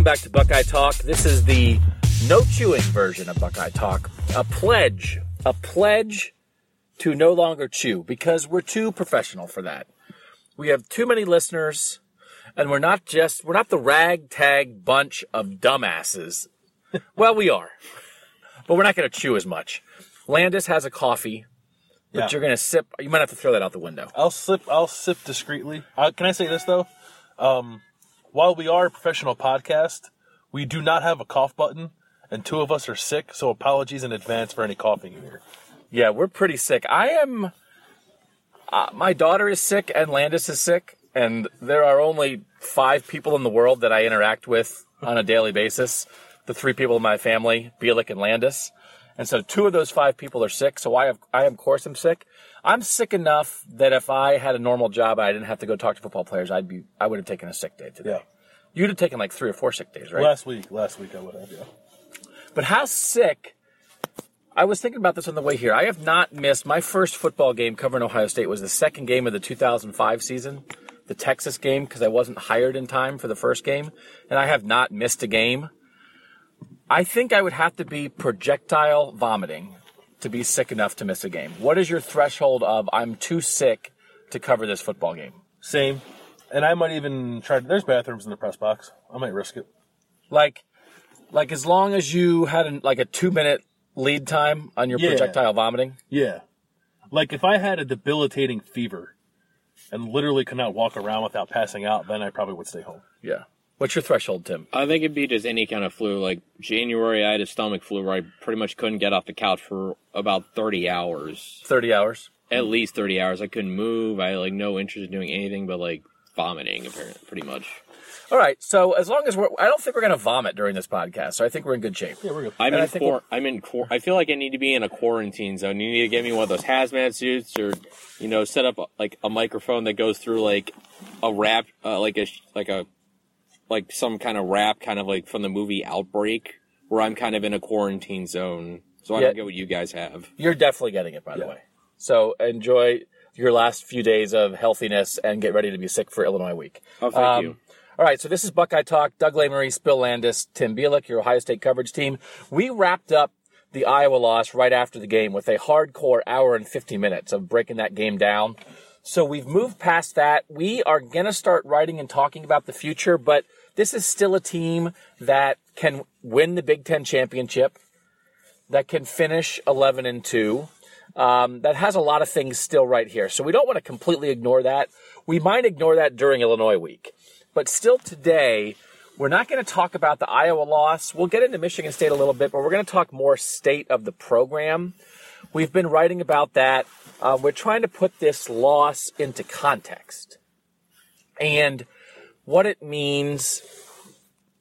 Welcome back to Buckeye Talk. This is the no chewing version of Buckeye Talk. A pledge, a pledge to no longer chew because we're too professional for that. We have too many listeners and we're not just, we're not the ragtag bunch of dumbasses. well, we are, but we're not going to chew as much. Landis has a coffee, but Yeah. you're going to sip, you might have to throw that out the window. I'll sip. I'll sip discreetly. Uh, can I say this though? Um, while we are a professional podcast, we do not have a cough button, and two of us are sick. So apologies in advance for any coughing you hear. Yeah, we're pretty sick. I am. Uh, my daughter is sick, and Landis is sick, and there are only five people in the world that I interact with on a daily basis. The three people in my family, Bielik and Landis, and so two of those five people are sick. So I have, I am, of course am sick. I'm sick enough that if I had a normal job, and I didn't have to go talk to football players. I'd be, I would have taken a sick day today. Yeah. You'd have taken like three or four sick days, right? Last week, last week I would have. Yeah. But how sick? I was thinking about this on the way here. I have not missed my first football game covering Ohio State was the second game of the 2005 season, the Texas game, because I wasn't hired in time for the first game, and I have not missed a game. I think I would have to be projectile vomiting to be sick enough to miss a game. What is your threshold of I'm too sick to cover this football game? Same. And I might even try. There's bathrooms in the press box. I might risk it. Like, like as long as you had an, like a two minute lead time on your Yeah. projectile vomiting. Yeah. Like if I had a debilitating fever and literally could not walk around without passing out, then I probably would stay home. Yeah. What's your threshold, Tim? I think it'd be just any kind of flu. Like January, I had a stomach flu where I pretty much couldn't get off the couch for about 30 hours. 30 hours. At least 30 hours. I couldn't move. I had like no interest in doing anything but like vomiting, apparently, pretty much. All right. So as long as we're, I don't think we're going to vomit during this podcast. So I think we're in good shape. Yeah, we're good. I'm And I in think quar- I'm in quar- I feel like I need to be in a quarantine zone. You need to get me one of those hazmat suits, or you know, set up like a microphone that goes through like a wrap, uh, like a like a like some kind of rap, kind of like from the movie Outbreak, where I'm kind of in a quarantine zone, so I Yeah. don't get what you guys have. You're definitely getting it, by the way. So enjoy your last few days of healthiness and get ready to be sick for Illinois week. Oh, thank Um, you. All right, so this is Buckeye Talk. Doug Marie, Bill Landis, Tim Bielik, your Ohio State coverage team. We wrapped up the Iowa loss right after the game with a hardcore hour and 50 minutes of breaking that game down. So we've moved past that. We are going to start writing and talking about the future, but this is still a team that can win the Big Ten championship, that can finish 11 and 2 um, that has a lot of things still right here. So we don't want to completely ignore that. We might ignore that during Illinois week. But still today, we're not going to talk about the Iowa loss. We'll get into Michigan State a little bit, but we're going to talk more state of the program. We've been writing about that. Uh, we're trying to put this loss into context and what it means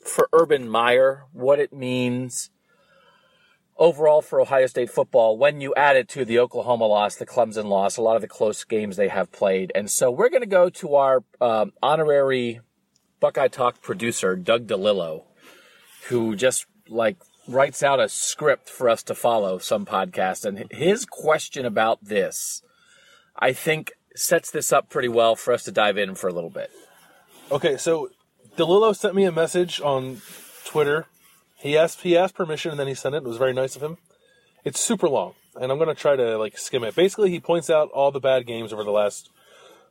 for Urban Meyer, what it means overall for Ohio State football when you add it to the Oklahoma loss, the Clemson loss, a lot of the close games they have played. And so we're going to go to our um, honorary Buckeye Talk producer, Doug DeLillo, who just like writes out a script for us to follow some podcast. And his question about this, I think, sets this up pretty well for us to dive in for a little bit. Okay, so DeLillo sent me a message on Twitter. He asked he asked permission and then he sent it. It was very nice of him. It's super long. and I'm to try to like skim it. Basically, he points out all the bad games over the last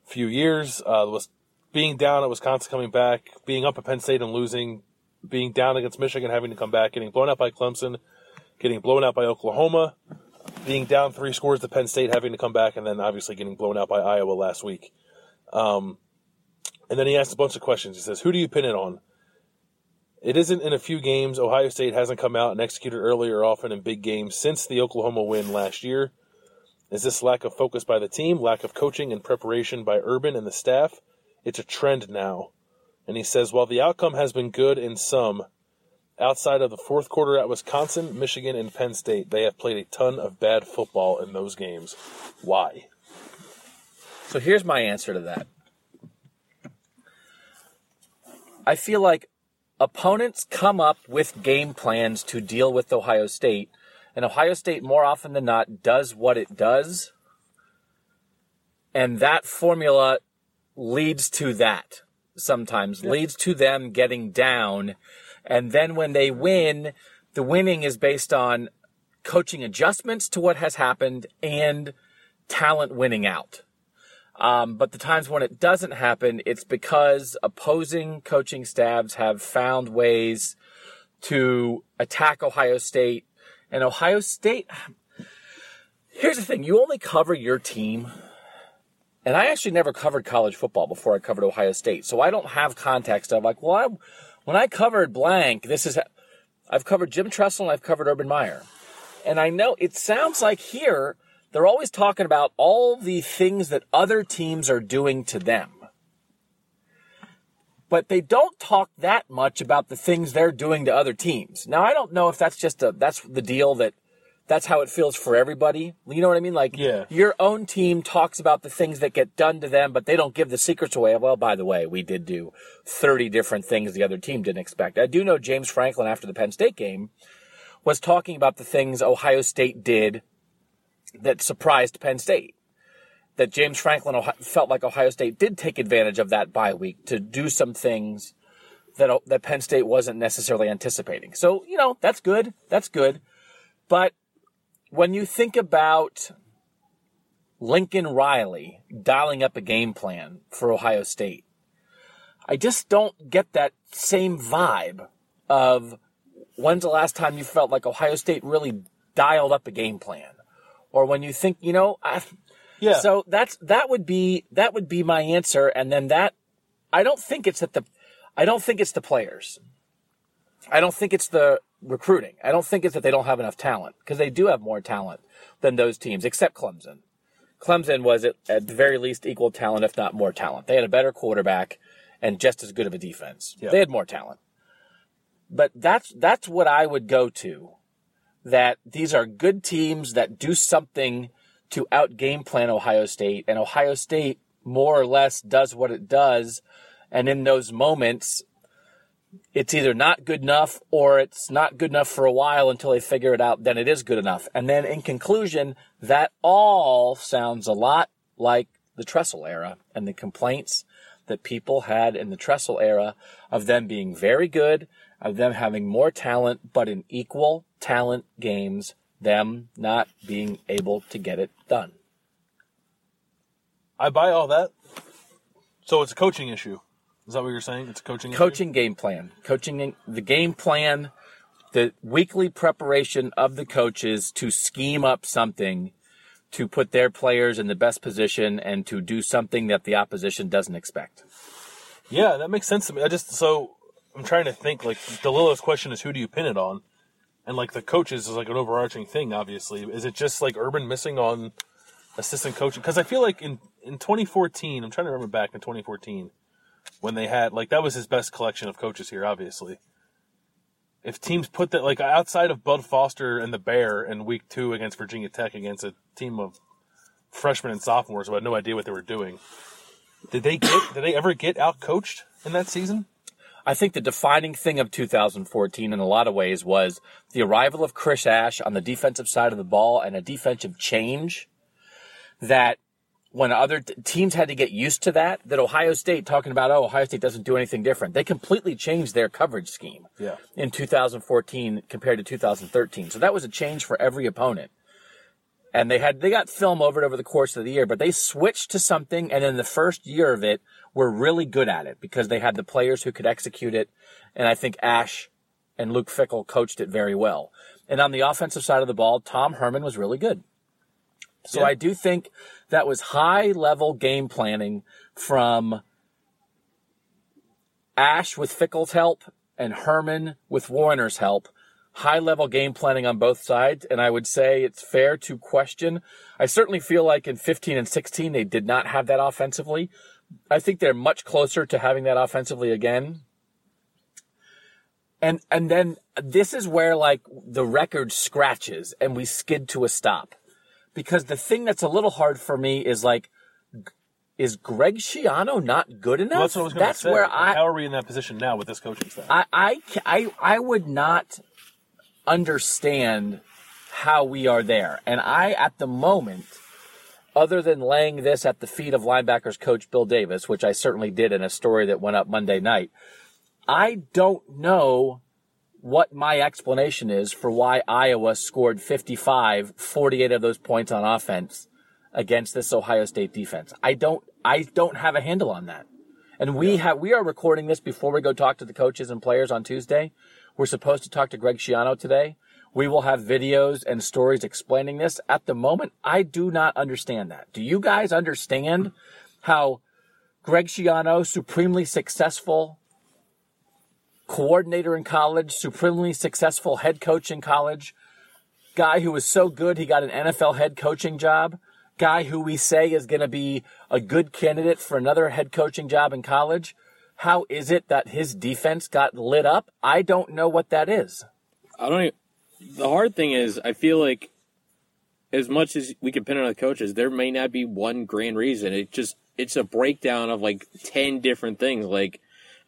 few years. Uh, was being down at Wisconsin, coming back, being up at Penn State and losing, being down against Michigan, having to come back, getting blown out by Clemson, getting blown out by Oklahoma, being down three scores to Penn State, having to come back, and then obviously getting blown out by Iowa last week. Um, and then he asked a bunch of questions. He says, "Who do you pin it on?" It isn't in a few games. Ohio State hasn't come out and executed early or often in big games since the Oklahoma win last year. Is this lack of focus by the team, lack of coaching and preparation by Urban and the staff? It's a trend now. And he says, while the outcome has been good in some, outside of the fourth quarter at Wisconsin, Michigan, and Penn State, they have played a ton of bad football in those games. Why? So here's my answer to that. I feel like opponents come up with game plans to deal with Ohio State, and Ohio State, more often than not, does what it does. And that formula leads to that sometimes, leads to them getting down. And then when they win, the winning is based on coaching adjustments to what has happened and talent winning out. Um, but the times when it doesn't happen, it's because opposing coaching staffs have found ways to attack Ohio State. And Ohio State, here's the thing you only cover your team. And I actually never covered college football before I covered Ohio State. So I don't have context of like, well, I, when I covered blank, this is, I've covered Jim Tressel and I've covered Urban Meyer. And I know it sounds like here, they're always talking about all the things that other teams are doing to them. But they don't talk that much about the things they're doing to other teams. Now, I don't know if that's just a, that's the deal that that's how it feels for everybody. You know what I mean? Like, Yeah. your own team talks about the things that get done to them, but they don't give the secrets away. Well, by the way, we did do 30 different things the other team didn't expect. I do know James Franklin after the Penn State game was talking about the things Ohio State did that surprised Penn State. That James Franklin felt like Ohio State did take advantage of that bye week to do some things that that Penn State wasn't necessarily anticipating. So you know that's good. That's good. But when you think about Lincoln Riley dialing up a game plan for Ohio State, I just don't get that same vibe of when's the last time you felt like Ohio State really dialed up a game plan? Or when you think, you know, I, Yeah. so that's that would be that would be my answer, and then that I don't think it's that the I don't think it's the players. I don't think it's the recruiting. I don't think it's that they don't have enough talent because they do have more talent than those teams, except Clemson. Clemson was at, at the very least equal talent, if not more talent. They had a better quarterback and just as good of a defense. Yeah. They had more talent. But that's that's what I would go to. That these are good teams that do something to out game plan Ohio State, and Ohio State more or less does what it does, and in those moments, it's either not good enough or it's not good enough for a while until they figure it out, then it is good enough. And then in conclusion, that all sounds a lot like the Tressel era and the complaints that people had in the Tressel era of them being very good, of them having more talent, but in equal talent games, them not being able to get it done. I buy all that. So it's a coaching issue. Is that what you're saying? It's a coaching issue? coaching game plan coaching the game plan the weekly preparation of the coaches to scheme up something to put their players in the best position and to do something that the opposition doesn't expect Yeah, that makes sense to me. I just so I'm trying to think like DeLillo's question is who do you pin it on? And like the coaches is like an overarching thing, obviously. Is it just like Urban missing on assistant coaching? Because I feel like in in 2014, I'm trying to remember back in 2014 when they had like that was his best collection of coaches here, obviously. If teams put that like outside of Bud Foster and the Bear in week two against Virginia Tech against a team of freshmen and sophomores who had no idea what they were doing, did they get did they ever get out coached in that season? I think the defining thing of 2014 in a lot of ways was the arrival of Chris Ash on the defensive side of the ball and a defensive change that when other t- teams had to get used to that, that Ohio State talking about, oh, Ohio State doesn't do anything different. They completely changed their coverage scheme Yeah. in 2014 compared to 2013. So that was a change for every opponent. And they had they got film over it over the course of the year, but they switched to something, and in the first year of it, were really good at it because they had the players who could execute it, and I think Ash and Luke Fickell coached it very well. And on the offensive side of the ball, Tom Herman was really good. So Yeah. I do think that was high level game planning from Ash with Fickell's help and Herman with Warner's help. High level game planning on both sides. And I would say it's fair to question. I certainly feel like in 15 and 16, they did not have that offensively. I think they're much closer to having that offensively again. And, and then this is where like the record scratches and we skid to a stop. Because the thing that's a little hard for me is like, is Greg Schiano not good enough? Well, that's what I was going to say. where I, How are we in that position now with this coaching staff? I, I, I, I would not understand how we are there. And I, at the moment, other than laying this at the feet of linebackers coach Bill Davis, which I certainly did in a story that went up Monday night, I don't know what my explanation is for why Iowa scored 55, 48 of those points on offense against this Ohio State defense. I don't, I don't have a handle on that. And we have, we are recording this before we go talk to the coaches and players on Tuesday. We're supposed to talk to Greg Schiano today. We will have videos and stories explaining this. At the moment, I do not understand that. Do you guys understand how Greg Schiano, supremely successful coordinator in college, supremely successful head coach in college, guy who was so good he got an NFL head coaching job, guy who we say is going to be a good candidate for another head coaching job in college. How is it that his defense got lit up? I don't know what that is. I don't. Even, the hard thing is, I feel like as much as we can pin on the coaches, there may not be one grand reason. It just it's a breakdown of like ten different things. Like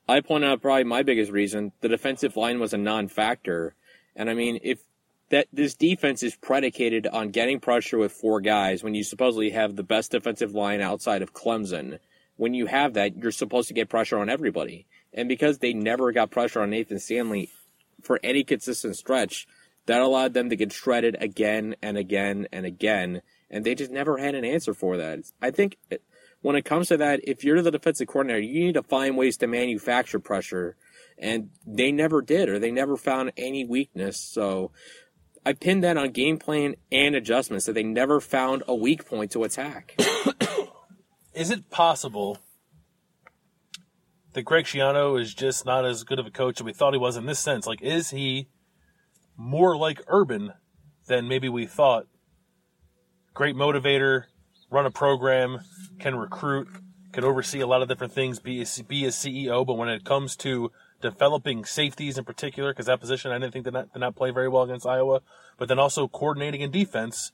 I point out, probably my biggest reason: the defensive line was a non-factor. And I mean, if that this defense is predicated on getting pressure with four guys, when you supposedly have the best defensive line outside of Clemson, when you have that, you're supposed to get pressure on everybody. And because they never got pressure on Nathan Stanley for any consistent stretch, that allowed them to get shredded again and again and again, and they just never had an answer for that. I think when it comes to that, if you're the defensive coordinator, you need to find ways to manufacture pressure, and they never did, or they never found any weakness. So I pinned that on game plan and adjustments that they never found a weak point to attack. is it possible that Greg Schiano is just not as good of a coach as we thought he was in this sense? Like, is he more like Urban than maybe we thought? Great motivator, run a program, can recruit, can oversee a lot of different things, be a, be a CEO, but when it comes to developing safeties in particular, because that position I didn't think did not, did not play very well against Iowa, but then also coordinating in defense,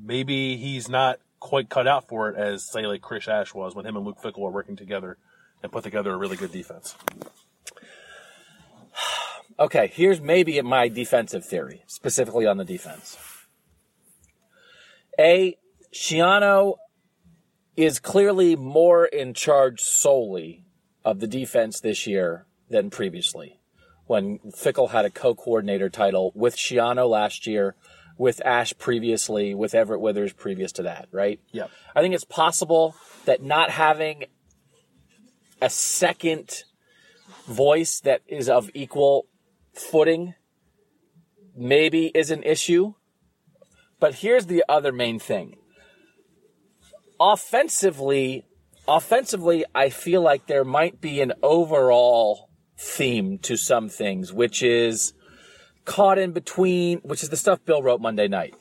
maybe he's not quite cut out for it as say like Chris Ash was when him and Luke Fickell were working together and put together a really good defense. Okay, here's maybe my defensive theory, specifically on the defense. A, Schiano is clearly more in charge solely of the defense this year than previously. When Fickell had a co-coordinator title with Schiano last year, with Ash previously, with Everett Withers previous to that, right? Yep. I think it's possible that not having a second voice that is of equal footing maybe is an issue. But here's the other main thing. Offensively, offensively, I feel like there might be an overall theme to some things, which is caught in between, which is the stuff Bill wrote Monday night.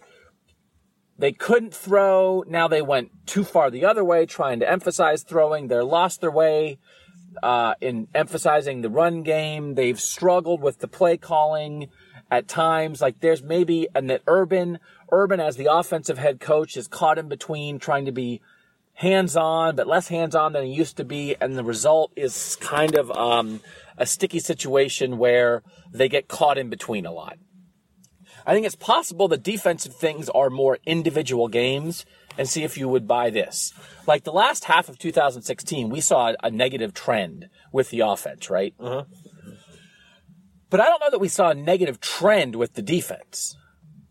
They couldn't throw. Now they went too far the other way, trying to emphasize throwing. They lost their way uh, in emphasizing the run game. They've struggled with the play calling at times. Like there's maybe, and that Urban, Urban as the offensive head coach is caught in between trying to be hands on, but less hands on than he used to be. And the result is kind of um, a sticky situation where they get caught in between a lot. I think it's possible the defensive things are more individual games and see if you would buy this. Like the last half of 2016, we saw a negative trend with the offense, right? Uh-huh. But I don't know that we saw a negative trend with the defense.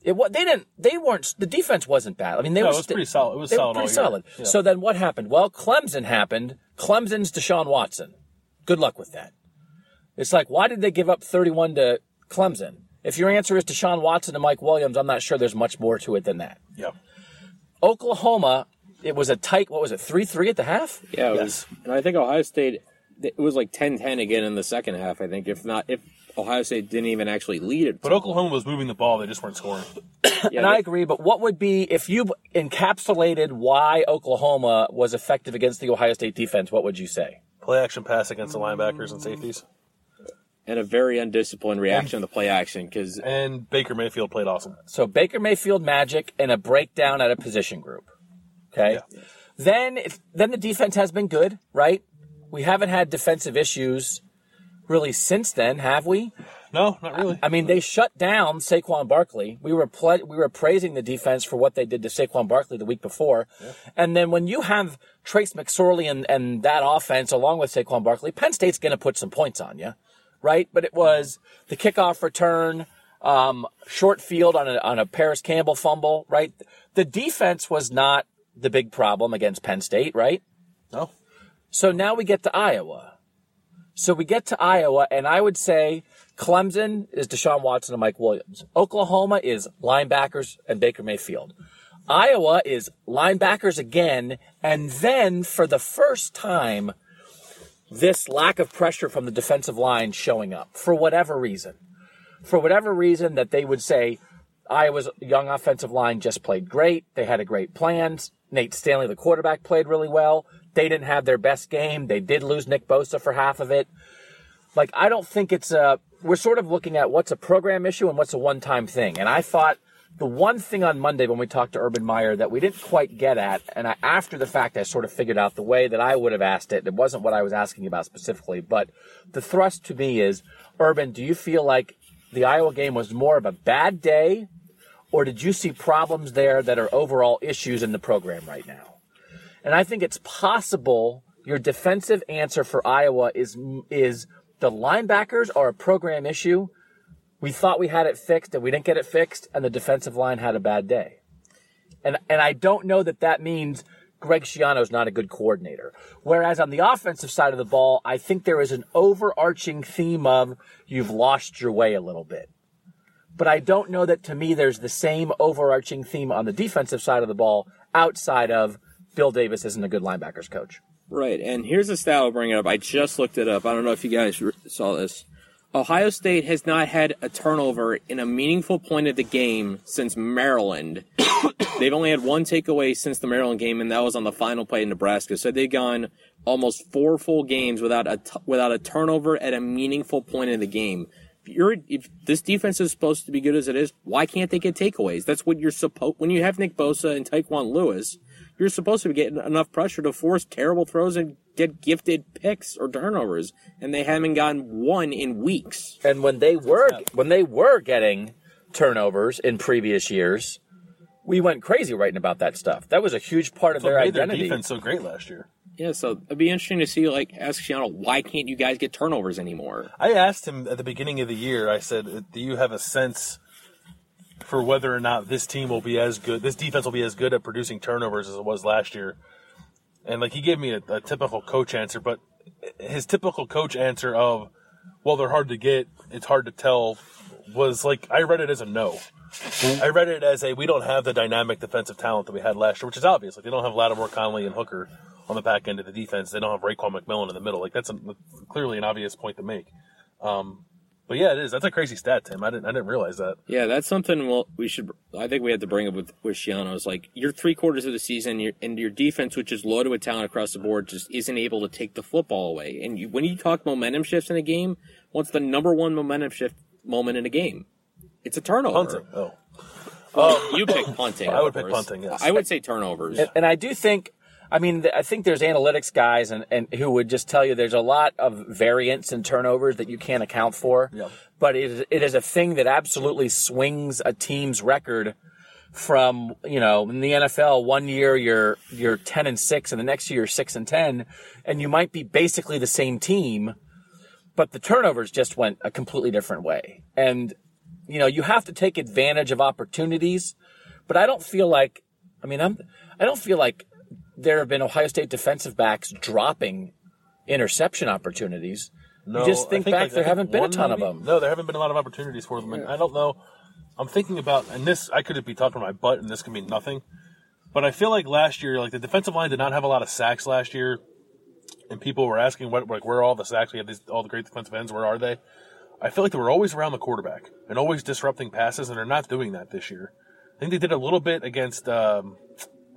It wa- they didn't they weren't the defense wasn't bad. I mean they No, were it was sti- pretty solid. It was they solid were pretty all year. solid. Yeah. So then what happened? Well, Clemson happened. Clemson's Deshaun Watson. Good luck with that. It's like why did they give up 31 to Clemson? If your answer is Deshaun Watson and Mike Williams, I'm not sure there's much more to it than that. Yeah. Oklahoma, it was a tight what was it? 3-3 at the half? Yeah, it Yes. was, and I think Ohio State. It was like 10-10 again in the second half. I think if not, if Ohio State didn't even actually lead it. But Oklahoma was moving the ball; they just weren't scoring. yeah, and I agree, but what would be if you encapsulated why Oklahoma was effective against the Ohio State defense, what would you say? Play action pass against the linebackers and safeties, and a very undisciplined reaction to the play action because and Baker Mayfield played awesome. So Baker Mayfield magic and a breakdown at a position group. Okay. Yeah. Then if, then the defense has been good, right? We haven't had defensive issues really since then, have we? No, not really. I mean, they shut down Saquon Barkley. We were ple- we were praising the defense for what they did to Saquon Barkley the week before, and then when you have Trace McSorley and, and that offense along with Saquon Barkley, Penn State's going to put some points on you, right? But it was the kickoff return, um, short field on a on a Parris Campbell fumble, right? The defense was not the big problem against Penn State, right? no. So now we get to Iowa. So we get to Iowa, and I would say Clemson is Deshaun Watson and Mike Williams. Oklahoma is linebackers and Baker Mayfield. Iowa is linebackers again, and then for the first time, this lack of pressure from the defensive line showing up for whatever reason. For whatever reason that they would say Iowa's young offensive line just played great. They had a great plan. Nate Stanley, the quarterback, played really well. They didn't have their best game. They did lose Nick Bosa for half of it. Like, I don't think it's a, we're sort of looking at what's a program issue and what's a one time thing. And I thought the one thing on Monday when we talked to Urban Meyer that we didn't quite get at, and I, after the fact, I sort of figured out the way that I would have asked it. It wasn't what I was asking about specifically, but the thrust to me is Urban, do you feel like the Iowa game was more of a bad day, or did you see problems there that are overall issues in the program right now? And I think it's possible your defensive answer for Iowa is is the linebackers are a program issue. We thought we had it fixed and we didn't get it fixed, and the defensive line had a bad day. And and I don't know that that means Greg Schiano's not a good coordinator. Whereas on the offensive side of the ball, I think there is an overarching theme of you've lost your way a little bit. But I don't know that to me there's the same overarching theme on the defensive side of the ball outside of Bill Davis isn't a good linebackers coach. Right, and here's a stat I'll bring it up. I just looked it up. I don't know if you guys saw this. Ohio State has not had a turnover in a meaningful point of the game since Maryland. they've only had one takeaway since the Maryland game, and that was on the final play in Nebraska. So they've gone almost four full games without a t- without a turnover at a meaningful point in the game. If you're if this defense is supposed to be good as it is, why can't they get takeaways? That's what you're supposed. When you have Nick Bosa and Tyquan Lewis, you're supposed to be getting enough pressure to force terrible throws and get gifted picks or turnovers, and they haven't gotten one in weeks. And when they were when they were getting turnovers in previous years, we went crazy writing about that stuff. That was a huge part of What their made their identity. defense so great last year? Yeah, so it'd be interesting to see, like, ask Schiano, why can't you guys get turnovers anymore? I asked him at the beginning of the year. I said, "Do you have a sense for whether or not this team will be as good? This defense will be as good at producing turnovers as it was last year?" And like he gave me a, a typical coach answer, but his typical coach answer of, "Well, they're hard to get. It's hard to tell," was like I read it as a no. I read it as a we don't have the dynamic defensive talent that we had last year, which is obvious. Like they don't have Lattimore, Conley, and Hooker on the back end of the defense. They don't have Raekwon McMillan in the middle. Like that's a, clearly an obvious point to make. Um, but yeah, it is. That's a crazy stat, Tim. I didn't. I didn't realize that. Yeah, that's something we'll, we should. I think we have to bring up with with Schiano. Is like you're three quarters of the season, your and your defense, which is loaded with talent across the board, just isn't able to take the football away. And you, when you talk momentum shifts in a game, what's the number one momentum shift moment in a game? It's a turnover. Punting. Oh, Well, you pick punting. I would pick punting, yes. I would say turnovers. And, and I do think, I mean, I think there's analytics guys and, and who would just tell you there's a lot of variance and turnovers that you can't account for. But it is, it is a thing that absolutely swings a team's record from, you know, in the NFL, one year you're, you're 10 and 6 and the next year you're 6 and 10 and you might be basically the same team, but the turnovers just went a completely different way. And you know, you have to take advantage of opportunities, but I don't feel like, I mean, I'm, I don't feel like there have been Ohio State defensive backs dropping interception opportunities. No, you just think, think, back, like, there think haven't been a ton maybe? of them. No, there haven't been a lot of opportunities for them, and I don't know. I'm thinking about, and this I could be talking my butt, and this can mean nothing. But I feel like last year, like the defensive line did not have a lot of sacks last year, and people were asking what, like, where are all the sacks? We have these all the great defensive ends. Where are they? I feel like they were always around the quarterback and always disrupting passes, and they're not doing that this year. I think they did a little bit against um,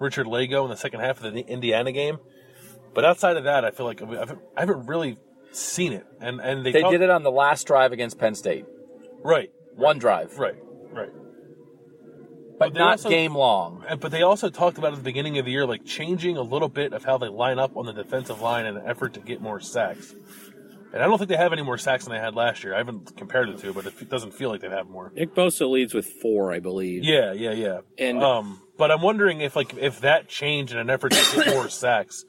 Richard Lagow in the second half of the Indiana game, but outside of that, I feel like I haven't, I haven't really seen it. And and they They talk- did it on the last drive against Penn State. right, One drive, right, right. but they not also- game long. And, but they also talked about at the beginning of the year, like changing a little bit of how they line up on the defensive line in an effort to get more sacks. And I don't think they have any more sacks than they had last year. I haven't compared the two, but it doesn't feel like they have more. Nick Bosa leads with four, I believe. Yeah, yeah, yeah. And- um, but I'm wondering if like if that change in an effort to get more sacks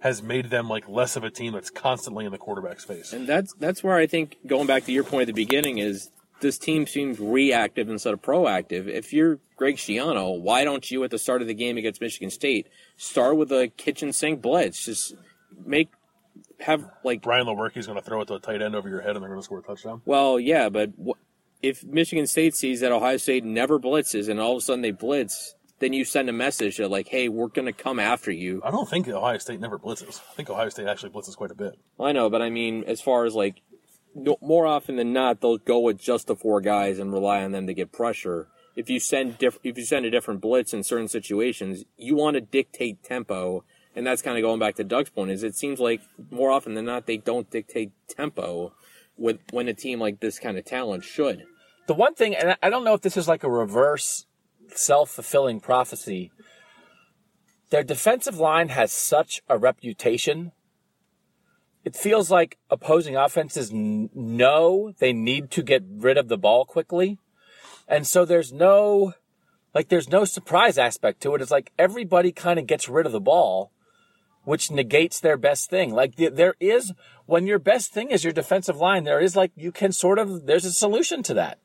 has made them like less of a team that's constantly in the quarterback's face. And that's that's where I think going back to your point at the beginning is this team seems reactive instead of proactive. If you're Greg Schiano, why don't you at the start of the game against Michigan State start with a kitchen sink blitz? Just make have like Brian Lewerke's going to throw it to a tight end over your head, and they're going to score a touchdown. well, yeah, but if Michigan State sees that Ohio State never blitzes and all of a sudden they blitz, then you send a message that like, hey, we're going to come after you. I don't think Ohio State never blitzes. I think Ohio State actually blitzes quite a bit. I know, but I mean, as far as like, no, more often than not, they'll go with just the four guys and rely on them to get pressure. If you send diff- if you send a different blitz in certain situations, you want to dictate tempo, and that's kind of going back to Doug's point. Is it seems like more often than not they don't dictate tempo with when a team like this kind of talent should. The one thing, and I- don't know if this is like a reverse self fulfilling prophecy, their defensive line has such a reputation. It feels like opposing offenses know they need to get rid of the ball quickly. And so there's no, like, there's no surprise aspect to it. It's like everybody kind of gets rid of the ball, which negates their best thing. Like, the- there is, when your best thing is your defensive line, there is like, you can sort of, there's a solution to that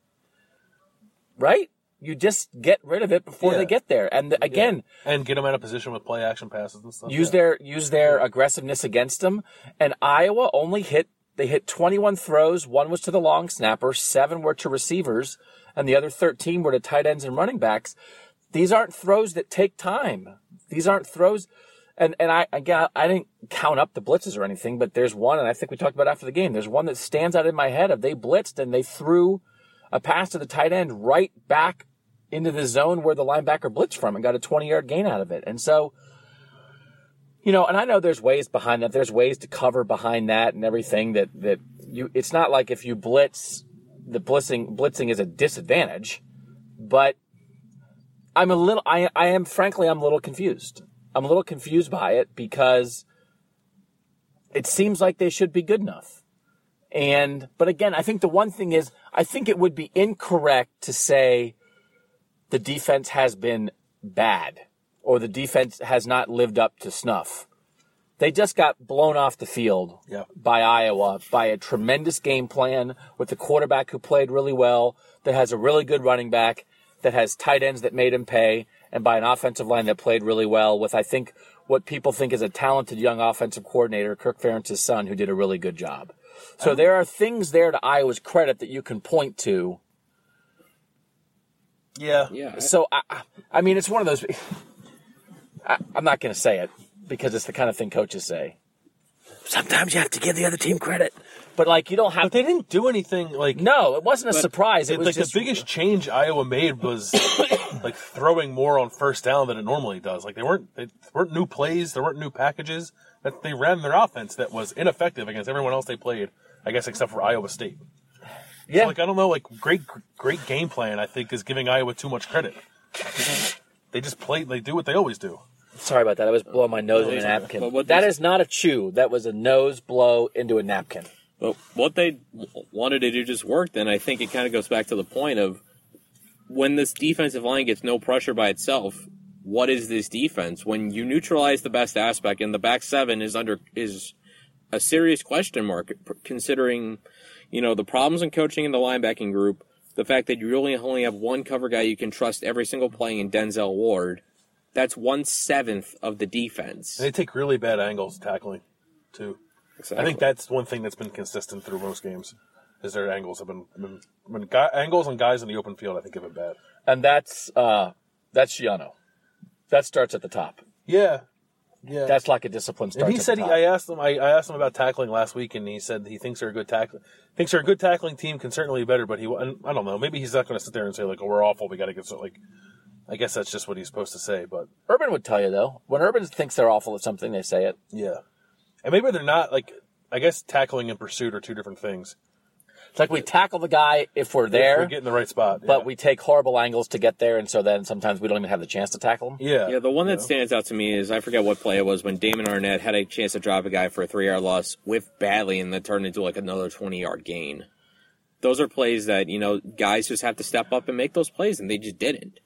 right? You just get rid of it before Yeah. they get there. And again, and get them out of position with play action passes and stuff. use yeah. their use their aggressiveness against them. And Iowa only hit they hit 21 throws. One was to the long snapper, seven were to receivers, and the other 13 were to tight ends and running backs. These aren't throws that take time. These aren't throws. And and I again I didn't count up the blitzes or anything, but there's one, and I think we talked about after the game. There's one that stands out in my head of they blitzed and they threw a pass to the tight end right back into the zone where the linebacker blitzed from and got a 20 yard gain out of it. And so, you know, and I know there's ways behind that. There's ways to cover behind that and everything that, that you, it's not like if you blitz, the blitzing, blitzing is a disadvantage, but I'm a little, I, I am, frankly, I'm a little confused. I'm a little confused by it because it seems like they should be good enough. And, but again, I think the one thing is, I think it would be incorrect to say the defense has been bad or the defense has not lived up to snuff. They just got blown off the field Yeah. by Iowa by a tremendous game plan with a quarterback who played really well, that has a really good running back, that has tight ends that made him pay, and by an offensive line that played really well with, I think, what people think is a talented young offensive coordinator, Kirk Ferentz's son, who did a really good job. So there are things there to Iowa's credit that you can point to. Yeah. Yeah, So I, I mean, it's one of those. I, I'm not going to say it because it's the kind of thing coaches say. Sometimes you have to give the other team credit, but like you don't have. But they didn't do anything like no, it wasn't a surprise. It It, was like just the biggest change Iowa made was like throwing more on first down than it normally does. Like they weren't they weren't new plays, there weren't new packages. That they ran their offense that was ineffective against everyone else they played. I guess except for Iowa State. yeah. Like I don't know, like great great game plan. I think is giving Iowa too much credit. They just play. They do what they always do. Sorry about that. I was blowing my nose in a napkin. But what that not a chew. That was a nose blow into a napkin. But what they wanted to do just worked, and I think it kind of goes back to the point of when this defensive line gets no pressure by itself. What is this defense? When you neutralize the best aspect, and the back seven is under is a serious question mark, considering you know the problems in coaching in the linebacking group, the fact that you really only have one cover guy you can trust every single play in Denzel Ward, that's one seventh of the defense. And they take really bad angles tackling, too. I think that's one thing that's been consistent through most games. Is their angles have been, been, been guy, angles on guys in the open field. I think have been bad. And that's uh, that's Schiano. That starts at the top. Yeah, yeah. That's like a discipline starts and he said he. I asked him. I, I asked him about tackling last week, and he said he thinks they're a good tackle. Thinks they're a good tackling team. Can certainly be better, but he. and I don't know. Maybe he's not going to sit there and say like, "Oh, we're awful. We got to get so like." I guess that's just what he's supposed to say, but Urban would tell you though. When Urban thinks they're awful at something, they say it. yeah, and maybe they're not like. I guess tackling and pursuit are two different things. It's like we tackle the guy if we're If there, we get in the right spot, but we take horrible angles to get there, and so then sometimes we don't even have the chance to tackle him. yeah, Yeah, the one that stands out to me is I forget what play it was when Damon Arnette had a chance to drop a guy for a three yard loss, whiffed badly, and then turned into like another 20 yard gain. Those are plays that, you know, guys just have to step up and make those plays, and they just didn't.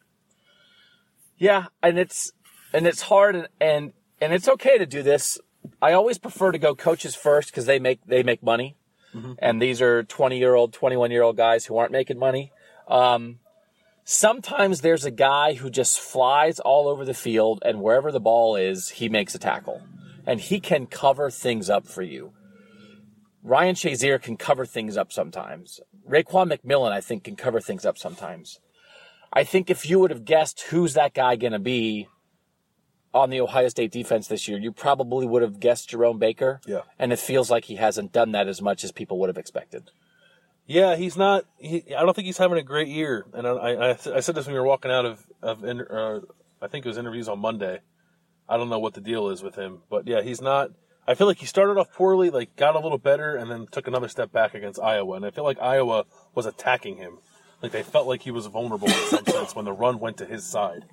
Yeah, and it's and it's hard, and and, and it's okay to do this. I always prefer to go coaches first because they make they make money, and these are twenty year old, twenty one year old guys who aren't making money. Um, sometimes there's a guy who just flies all over the field, and wherever the ball is, he makes a tackle, and he can cover things up for you. Ryan Shazier can cover things up sometimes. Raekwon McMillan, I think, can cover things up sometimes. I think if you would have guessed who's that guy going to be on the Ohio State defense this year, you probably would have guessed Jerome Baker. Yeah. And it feels like he hasn't done that as much as people would have expected. Yeah, he's not. He, I don't think he's having a great year. And I, I, I said this when we were walking out of of uh, I think it was interviews on Monday. I don't know what the deal is with him, but yeah, he's not. I feel like he started off poorly, like got a little better, and then took another step back against Iowa. And I feel like Iowa was attacking him, like they felt like he was vulnerable in some sense when the run went to his side.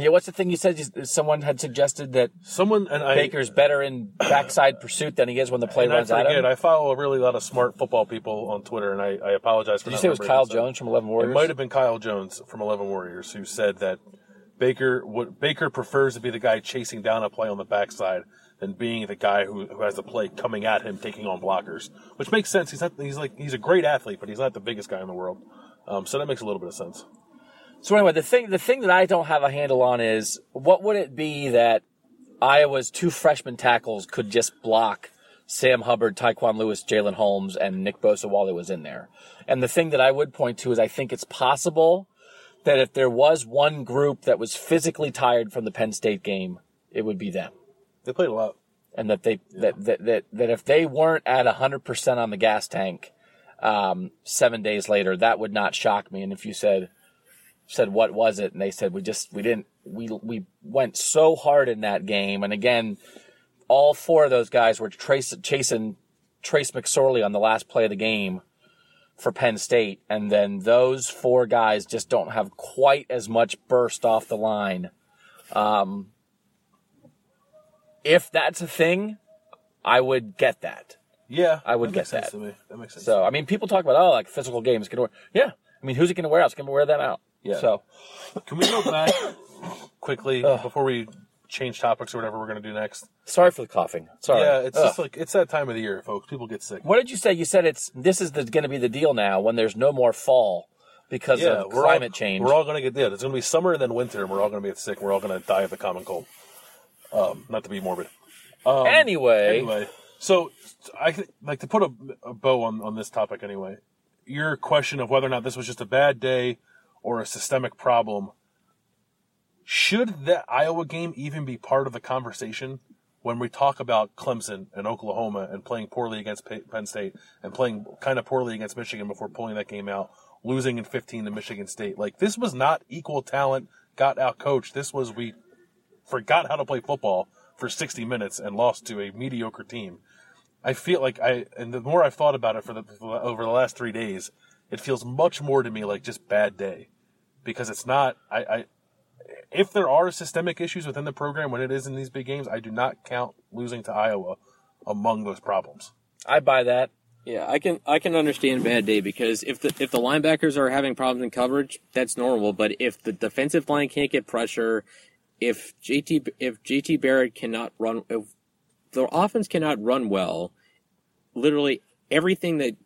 Yeah, what's the thing you said? You- Someone had suggested that Someone and I Baker's better in backside pursuit than he is when the play I runs forget. him. I follow a really lot of smart football people on Twitter, and I, I apologize for. Did you say it was Kyle name. Jones from Eleven Warriors? It might have been Kyle Jones from Eleven Warriors who said that Baker what Baker prefers to be the guy chasing down a play on the backside than being the guy who, who has the play coming at him taking on blockers, which makes sense. He's not he's like he's a great athlete, but he's not the biggest guy in the world. Um, so that makes a little bit of sense. So anyway, the thing the thing that I don't have a handle on is what would it be that Iowa's two freshman tackles could just block Sam Hubbard, Tyquan Lewis, Jalyn Holmes, and Nick Bosa while he was in there. And the thing that I would point to is I think it's possible that if there was one group that was physically tired from the Penn State game, it would be them. They played a lot. And that they that, that, that that if they weren't at hundred percent on the gas tank um, seven days later, that would not shock me. And if you said said what was it? And they said we just we didn't we we went so hard in that game. And again all four of those guys were trace, chasing Trace McSorley on the last play of the game for Penn State. And then those four guys just don't have quite as much burst off the line. Um, if that's a thing I would get that. Yeah, I would that get that. That makes sense. so I mean people talk about oh like physical games can wear yeah. I mean who's it going to wear? Out it's going to wear them out Yeah. so Can we go back quickly before we change topics or whatever we're going to do next? Sorry for the coughing. Sorry. Yeah, it's Ugh. just like it's that time of the year, folks. People get sick. what did you say? You said it's this is going to be the deal now when there's no more fall because yeah, of we're climate all, change. We're all going to get yeah. It's going to be summer and then winter, and we're all going to get sick. We're all going to die of the common cold. Um, not to be morbid. anyway, Anyway, so I th- like to put a, a bow on on this topic. Anyway, your question of whether or not this was just a bad day or a systemic problem. Should that Iowa game even be part of the conversation when we talk about Clemson and Oklahoma and playing poorly against Penn State and playing kind of poorly against Michigan before pulling that game out, losing in 15 to Michigan State? Like this was not equal talent, got out coached. This was we forgot how to play football for 60 minutes and lost to a mediocre team. I feel like I, and the more I've thought about it for the over the last three days, it feels much more to me like just bad day, because it's not. I, I, if there are systemic issues within the program when it is in these big games, I do not count losing to Iowa among those problems. I buy that. Yeah, I can I can understand bad day because if the if the linebackers are having problems in coverage, that's normal. But if the defensive line can't get pressure, if JT if JT Barrett cannot run, if the offense cannot run well, literally everything that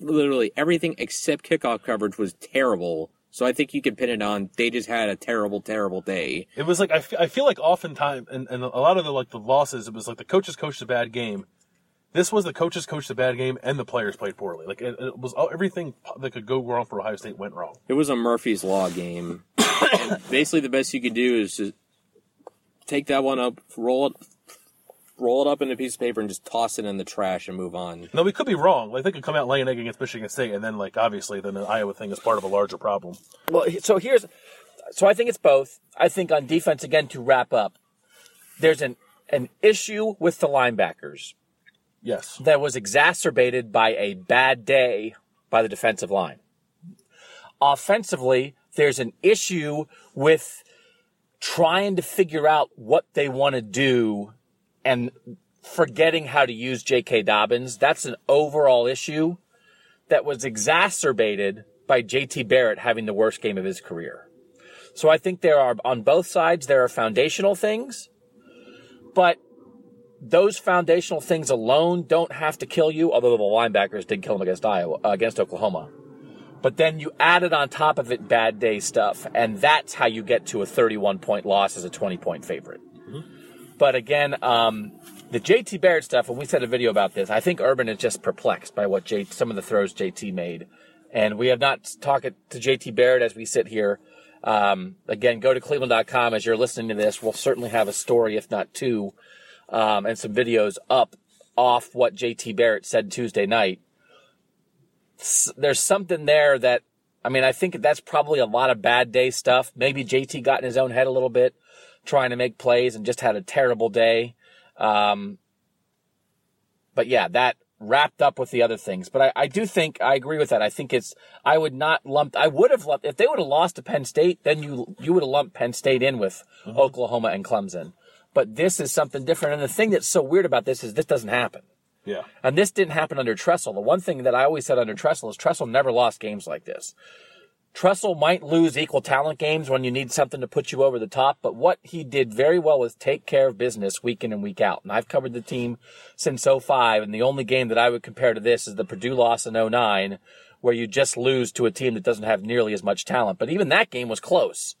literally everything except kickoff coverage was terrible. So I think you can pin it on they just had a terrible, terrible day. It was like I I feel like oftentimes and, and a lot of the like the losses it was like the coaches coached a bad game. This was the coaches coached a bad game and the players played poorly. Like it, it was all, everything that could go wrong for Ohio State went wrong. It was a Murphy's Law game. basically, the best you could do is just take that one up, roll it, roll it up in a piece of paper, and just toss it in the trash and move on. No, we could be wrong. Like they could come out laying egg against Michigan State, and then like obviously then the Iowa thing is part of a larger problem. Well, so here's, so I think it's both. I think on defense again to wrap up, there's an an issue with the linebackers Yes. that was exacerbated by a bad day by the defensive line. Offensively, there's an issue with trying to figure out what they want to do and forgetting how to use J.K. Dobbins. That's an overall issue that was exacerbated by J.T. Barrett having the worst game of his career. So I think there are, on both sides, there are foundational things, but those foundational things alone don't have to kill you, although the linebackers did kill him against Iowa, against Oklahoma. But then you added on top of it bad day stuff, and that's how you get to a 31 point loss as a 20 point favorite. But again, um, the JT Barrett stuff, when we said a video about this, I think Urban is just perplexed by what J- some of the throws JT made. And we have not talked to JT Barrett as we sit here. Um, again, go to cleveland.com as you're listening to this. We'll certainly have a story, if not two, um, and some videos up off what JT Barrett said Tuesday night. S- There's something there that, I mean, I think that's probably a lot of bad day stuff. Maybe JT got in his own head a little bit trying to make plays and just had a terrible day. Um, but yeah, that wrapped up with the other things. But I, I do think I agree with that. I think it's I would not lump I would have lumped if they would have lost to Penn State, then you you would have lumped Penn State in with Oklahoma and Clemson. But this is something different. And the thing that's so weird about this is this doesn't happen. Yeah. And this didn't happen under Tressel. The one thing that I always said under Tressel is Tressel never lost games like this. Tressel might lose equal talent games when you need something to put you over the top, but what he did very well was take care of business week in and week out. And I've covered the team since 05, and the only game that I would compare to this is the Purdue loss in 09, where you just lose to a team that doesn't have nearly as much talent. But even that game was close.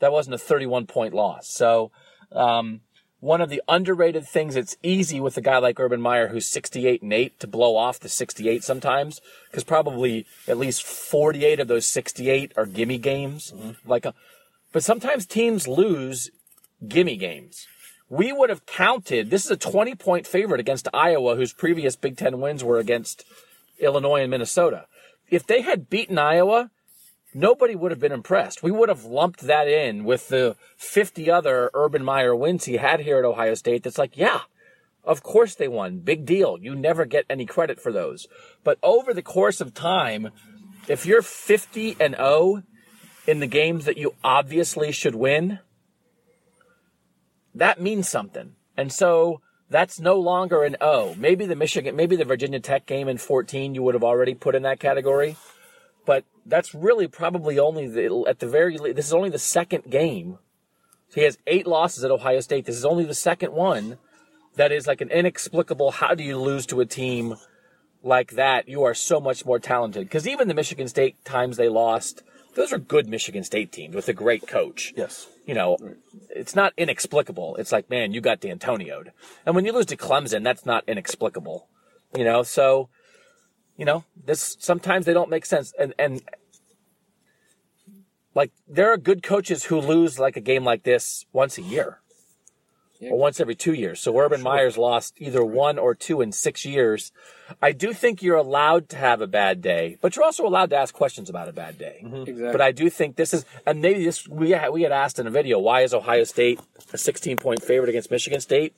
That wasn't a 31 point loss. So, um, one of the underrated things that's easy with a guy like Urban Meyer who's 68 and 8 to blow off the 68 sometimes because probably at least 48 of those 68 are gimme games. Mm-hmm. Like a, but sometimes teams lose gimme games. We would have counted this is a 20 point favorite against Iowa whose previous Big 10 wins were against Illinois and Minnesota. If they had beaten Iowa nobody would have been impressed. We would have lumped that in with the 50 other Urban Meyer wins he had here at Ohio State. That's like, yeah, of course they won. Big deal. You never get any credit for those. But over the course of time, if you're 50 and 0 in the games that you obviously should win, that means something. And so that's no longer an O. Maybe the Michigan, maybe the Virginia Tech game in 14 you would have already put in that category that's really probably only the, at the very le- this is only the second game. So he has eight losses at Ohio State. This is only the second one that is like an inexplicable. How do you lose to a team like that? You are so much more talented. Because even the Michigan State times they lost, those are good Michigan State teams with a great coach. Yes. You know, it's not inexplicable. It's like, man, you got D'Antonio'd. And when you lose to Clemson, that's not inexplicable. You know, so you know, this sometimes they don't make sense. And and like there are good coaches who lose like a game like this once a year. Or once every two years. So Urban Meyer's lost either one or two in six years. I do think you're allowed to have a bad day, but you're also allowed to ask questions about a bad day. Mm-hmm. Exactly. But I do think this is, and maybe this we had, we had asked in a video, why is Ohio State a 16 point favorite against Michigan State?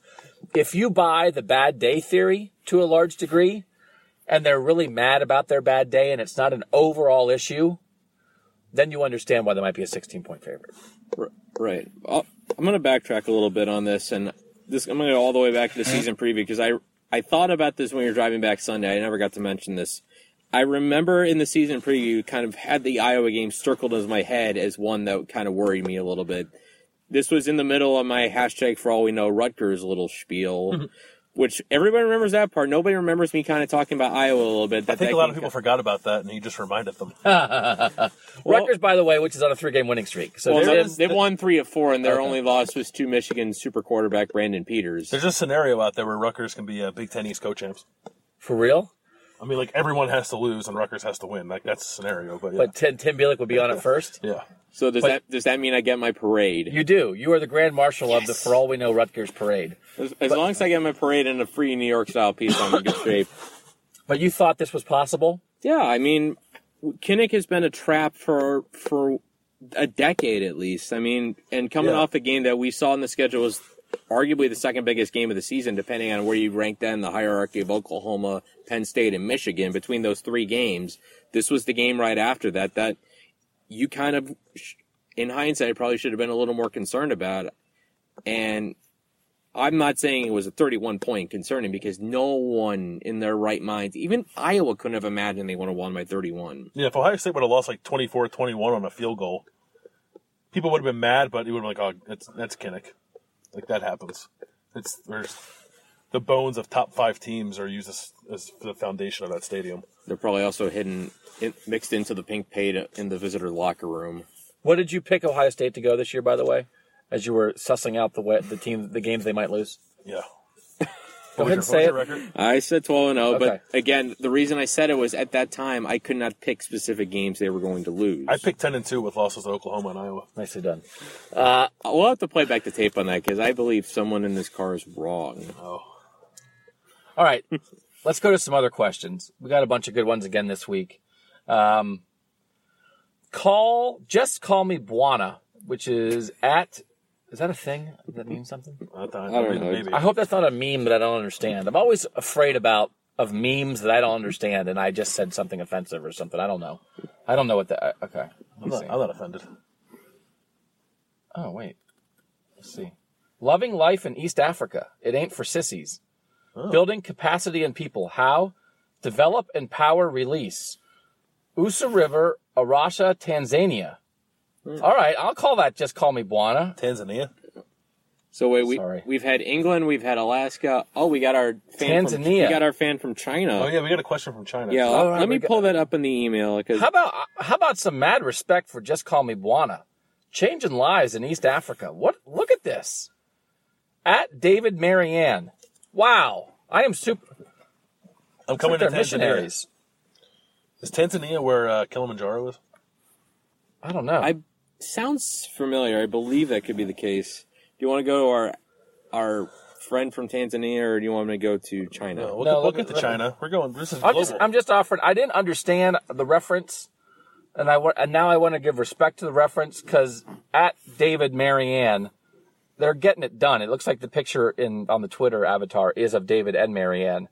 If you buy the bad day theory to a large degree, and they're really mad about their bad day, and it's not an overall issue, then you understand why they might be a 16 point favorite. Right. I'll, I'm going to backtrack a little bit on this, and this I'm going to go all the way back to the uh-huh. season preview because I I thought about this when we were driving back Sunday. I never got to mention this. I remember in the season preview, kind of had the Iowa game circled as my head as one that kind of worried me a little bit. This was in the middle of my hashtag for all we know Rutgers little spiel. which everybody remembers that part. Nobody remembers me kind of talking about Iowa a little bit. That I think that a lot of people got- forgot about that, and he just reminded them. Rutgers, by the way, which is on a three-game winning streak. So Well, they're they, in- they've won three of four, and their Okay. only loss was to Michigan super quarterback Brandon Peters. There's a scenario out there where Rutgers can be a Big Ten East co-champs. for real. I mean, like everyone has to lose and Rutgers has to win. Like that's the scenario. But yeah, But Tim, Tim Bielik would be on it first. yeah. So does But- that does that mean I get my parade? You do. You are the grand marshal of the, for all we know, Rutgers parade. as as long as I get my parade in a free New York style piece, I'm in good shape. But you thought this was possible? Yeah, I mean, Kinnick has been a trap for for a decade at least. I mean, and coming Yeah. off a game that we saw in the schedule was arguably the second biggest game of the season, depending on where you rank that in the hierarchy of Oklahoma, Penn State, and Michigan. Between those three games, this was the game right after that that you kind of, in hindsight, probably should have been a little more concerned about. And I'm not saying it was a 31 point concerning because no one in their right minds, even Iowa couldn't have imagined they would have won by 31. Yeah, if Ohio State would have lost like 24-21 on a field goal, people would have been mad, but it would have been like, oh, that's that's Kinnick. Like that happens. It's there's the bones of top five teams are used as, as the foundation of that stadium. They're probably also hidden, in, mixed into the pink paint in the visitor locker room. What did you pick Ohio State to go this year? By the way, as you were sussing out the way, the team, the games they might lose. Yeah. Go ahead and say it. record? I said 12 and 0, Okay. but again, the reason I said it was at that time I could not pick specific games they were going to lose. I picked ten and two with losses to Oklahoma and Iowa. Nicely done. Uh, we'll have to play back the tape on that because I believe someone in this car is wrong. Oh, All right, let's go to some other questions. We got a bunch of good ones again this week. Um, call just call me Bwana, which is at. Is that a thing? Does that mean something? I, thought, I don't know. Maybe. I hope that's not a meme that I don't understand. I'm always afraid about of memes that I don't understand, and I just said something offensive or something. I don't know. I don't know what that. Okay. I'm not. I'm not offended. Oh wait. Let's see. Loving life in East Africa. It ain't for sissies. Oh. Building capacity in people. How? Develop, and power release. Usa River, Arusha, Tanzania. Hmm. All right, I'll call that. Just call me Bwana. Tanzania. So wait, we Sorry. we've had England, we've had Alaska. Oh, we got our fan From, Tanzania. we got our fan from China. Oh yeah, we got a question from China. Yeah, All let- right, let me got- pull that up in the email because How about how about some mad respect for just call me Bwana? Changing lives in East Africa. What? Look at this. At David Marianne. Wow, I am super. I'm coming to They're Tanzania. missionaries. Is Tanzania where uh, Kilimanjaro is? I don't know. I sounds familiar. I believe that could be the case. Do you want to go to our our friend from Tanzania, or do you want me to go to China? No, we'll, No, get, we'll look get at- to look China. We're going. This is I'm global. just I'm just offering. I didn't understand the reference, and I wa- and now I want to give respect to the reference because at David Marianne, they're getting it done. It looks like the picture in on the Twitter avatar is of David and Marianne,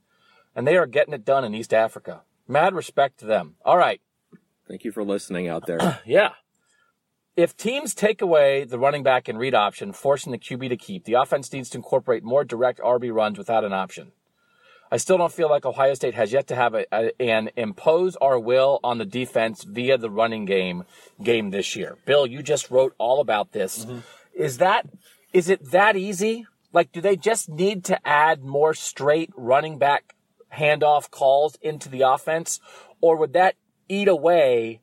and they are getting it done in East Africa. Mad respect to them. All right, Thank you for listening out there. yeah. If teams take away the running back and read option, forcing the QB to keep, the offense needs to incorporate more direct RB runs without an option. I still don't feel like Ohio State has yet to have a, a, an impose our will on the defense via the running game game this year. Bill, you just wrote all about this. Mm-hmm. Is that is it that easy? Like, do they just need to add more straight running back handoff calls into the offense, or would that eat away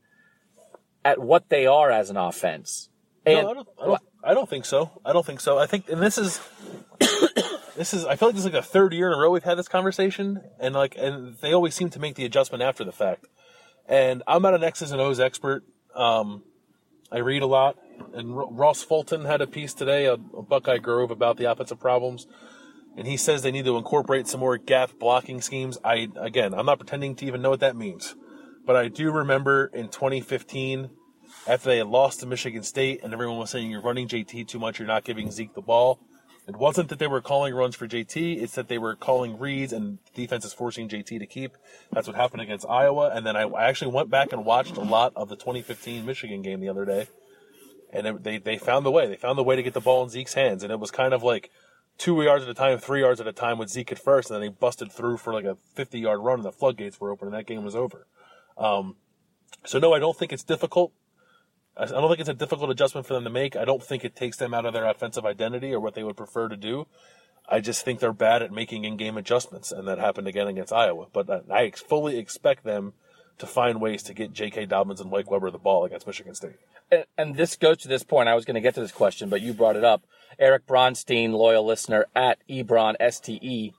at what they are as an offense? And no, I don't, I, don't, I don't think so. I don't think so. I think, and this is, this is. I feel like this is like the third year in a row we've had this conversation, and like, and they always seem to make the adjustment after the fact. And I'm not an X's and O's expert. Um, I read a lot, and Ross Fulton had a piece today a Buckeye Grove about the offensive problems, and he says they need to incorporate some more gap blocking schemes. I again, I'm not pretending to even know what that means, but I do remember in 2015 after they had lost to Michigan State and everyone was saying you're running JT too much, you're not giving Zeke the ball. It wasn't that they were calling runs for JT, it's that they were calling reads and defense is forcing JT to keep. That's what happened against Iowa. And then I, actually went back and watched a lot of the 2015 Michigan game the other day. And it, they, they found the way. They found the way to get the ball in Zeke's hands. And it was kind of like two yards at a time, three yards at a time with Zeke at first. And then he busted through for like a 50 yard run and the floodgates were open and that game was over. Um, so no, I don't think it's difficult. I don't think it's a difficult adjustment for them to make. I don't think it takes them out of their offensive identity or what they would prefer to do. I just think they're bad at making in-game adjustments, and that happened again against Iowa. But I- I fully expect them to find ways to get J.K. Dobbins and Mike Weber the ball against Michigan State. and, and this goes to this point. I was going to get to this question, but you brought it up. Eric Bronstein, loyal listener at Ebron STE,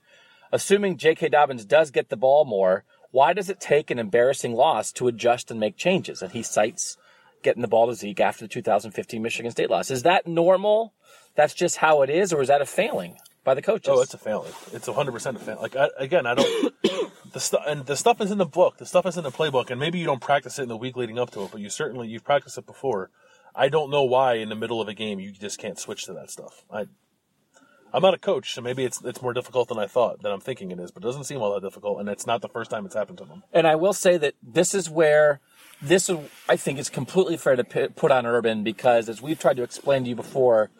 assuming J.K. Dobbins does get the ball more, why does it take an embarrassing loss to adjust and make changes? And he cites getting the ball to Zeke after the 2015 Michigan State loss. Is that normal? That's just how it is, or is that a failing by the coaches? Oh, it's a failing. It's hundred percent a failing. Like I, again, I don't. the stuff and the stuff is in the book. The stuff is in the playbook, and maybe you don't practice it in the week leading up to it, but you certainly you've practiced it before. I don't know why in the middle of a game you just can't switch to that stuff. I, I'm not a coach, so maybe it's it's more difficult than I thought than I'm thinking it is, but it doesn't seem all that difficult, and it's not the first time it's happened to them. And I will say that this is where this I think is completely fair to put on Urban because as we've tried to explain to you before,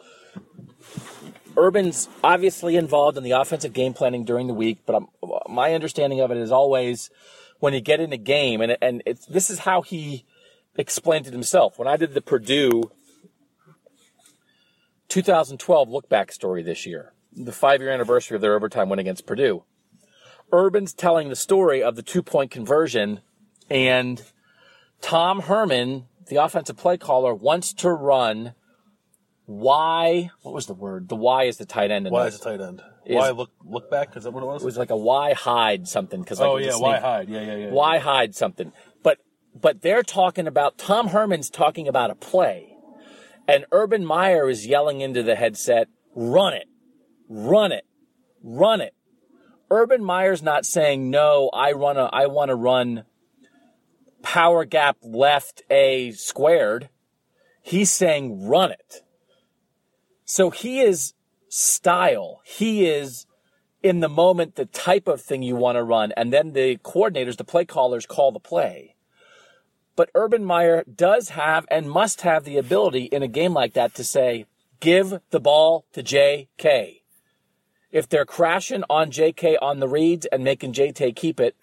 Urban's obviously involved in the offensive game planning during the week, but I'm, my understanding of it is always when you get in a game, and and this is how he explained it himself. When I did the Purdue 2012 look back story this year, the five year anniversary of their overtime win against Purdue. Urban's telling the story of the two point conversion, and Tom Herman, the offensive play caller, wants to run Y. What was the word? The Y is the tight end. Why is the tight end? Is- Why look look back? Is that what it was? It was like a Y hide something because like oh yeah, why hide? Yeah, yeah, yeah. Why hide something? But but they're talking about Tom Herman's talking about a play, and Urban Meyer is yelling into the headset, "Run it, run it, run it." Urban Meyer's not saying no. I run a. I want to run power gap left a squared. He's saying run it. So he is style. He is in the moment the type of thing you want to run, and then the coordinators, the play callers, call the play. But Urban Meyer does have and must have the ability in a game like that to say, give the ball to JK. If they're crashing on JK on the reads and making JT keep it,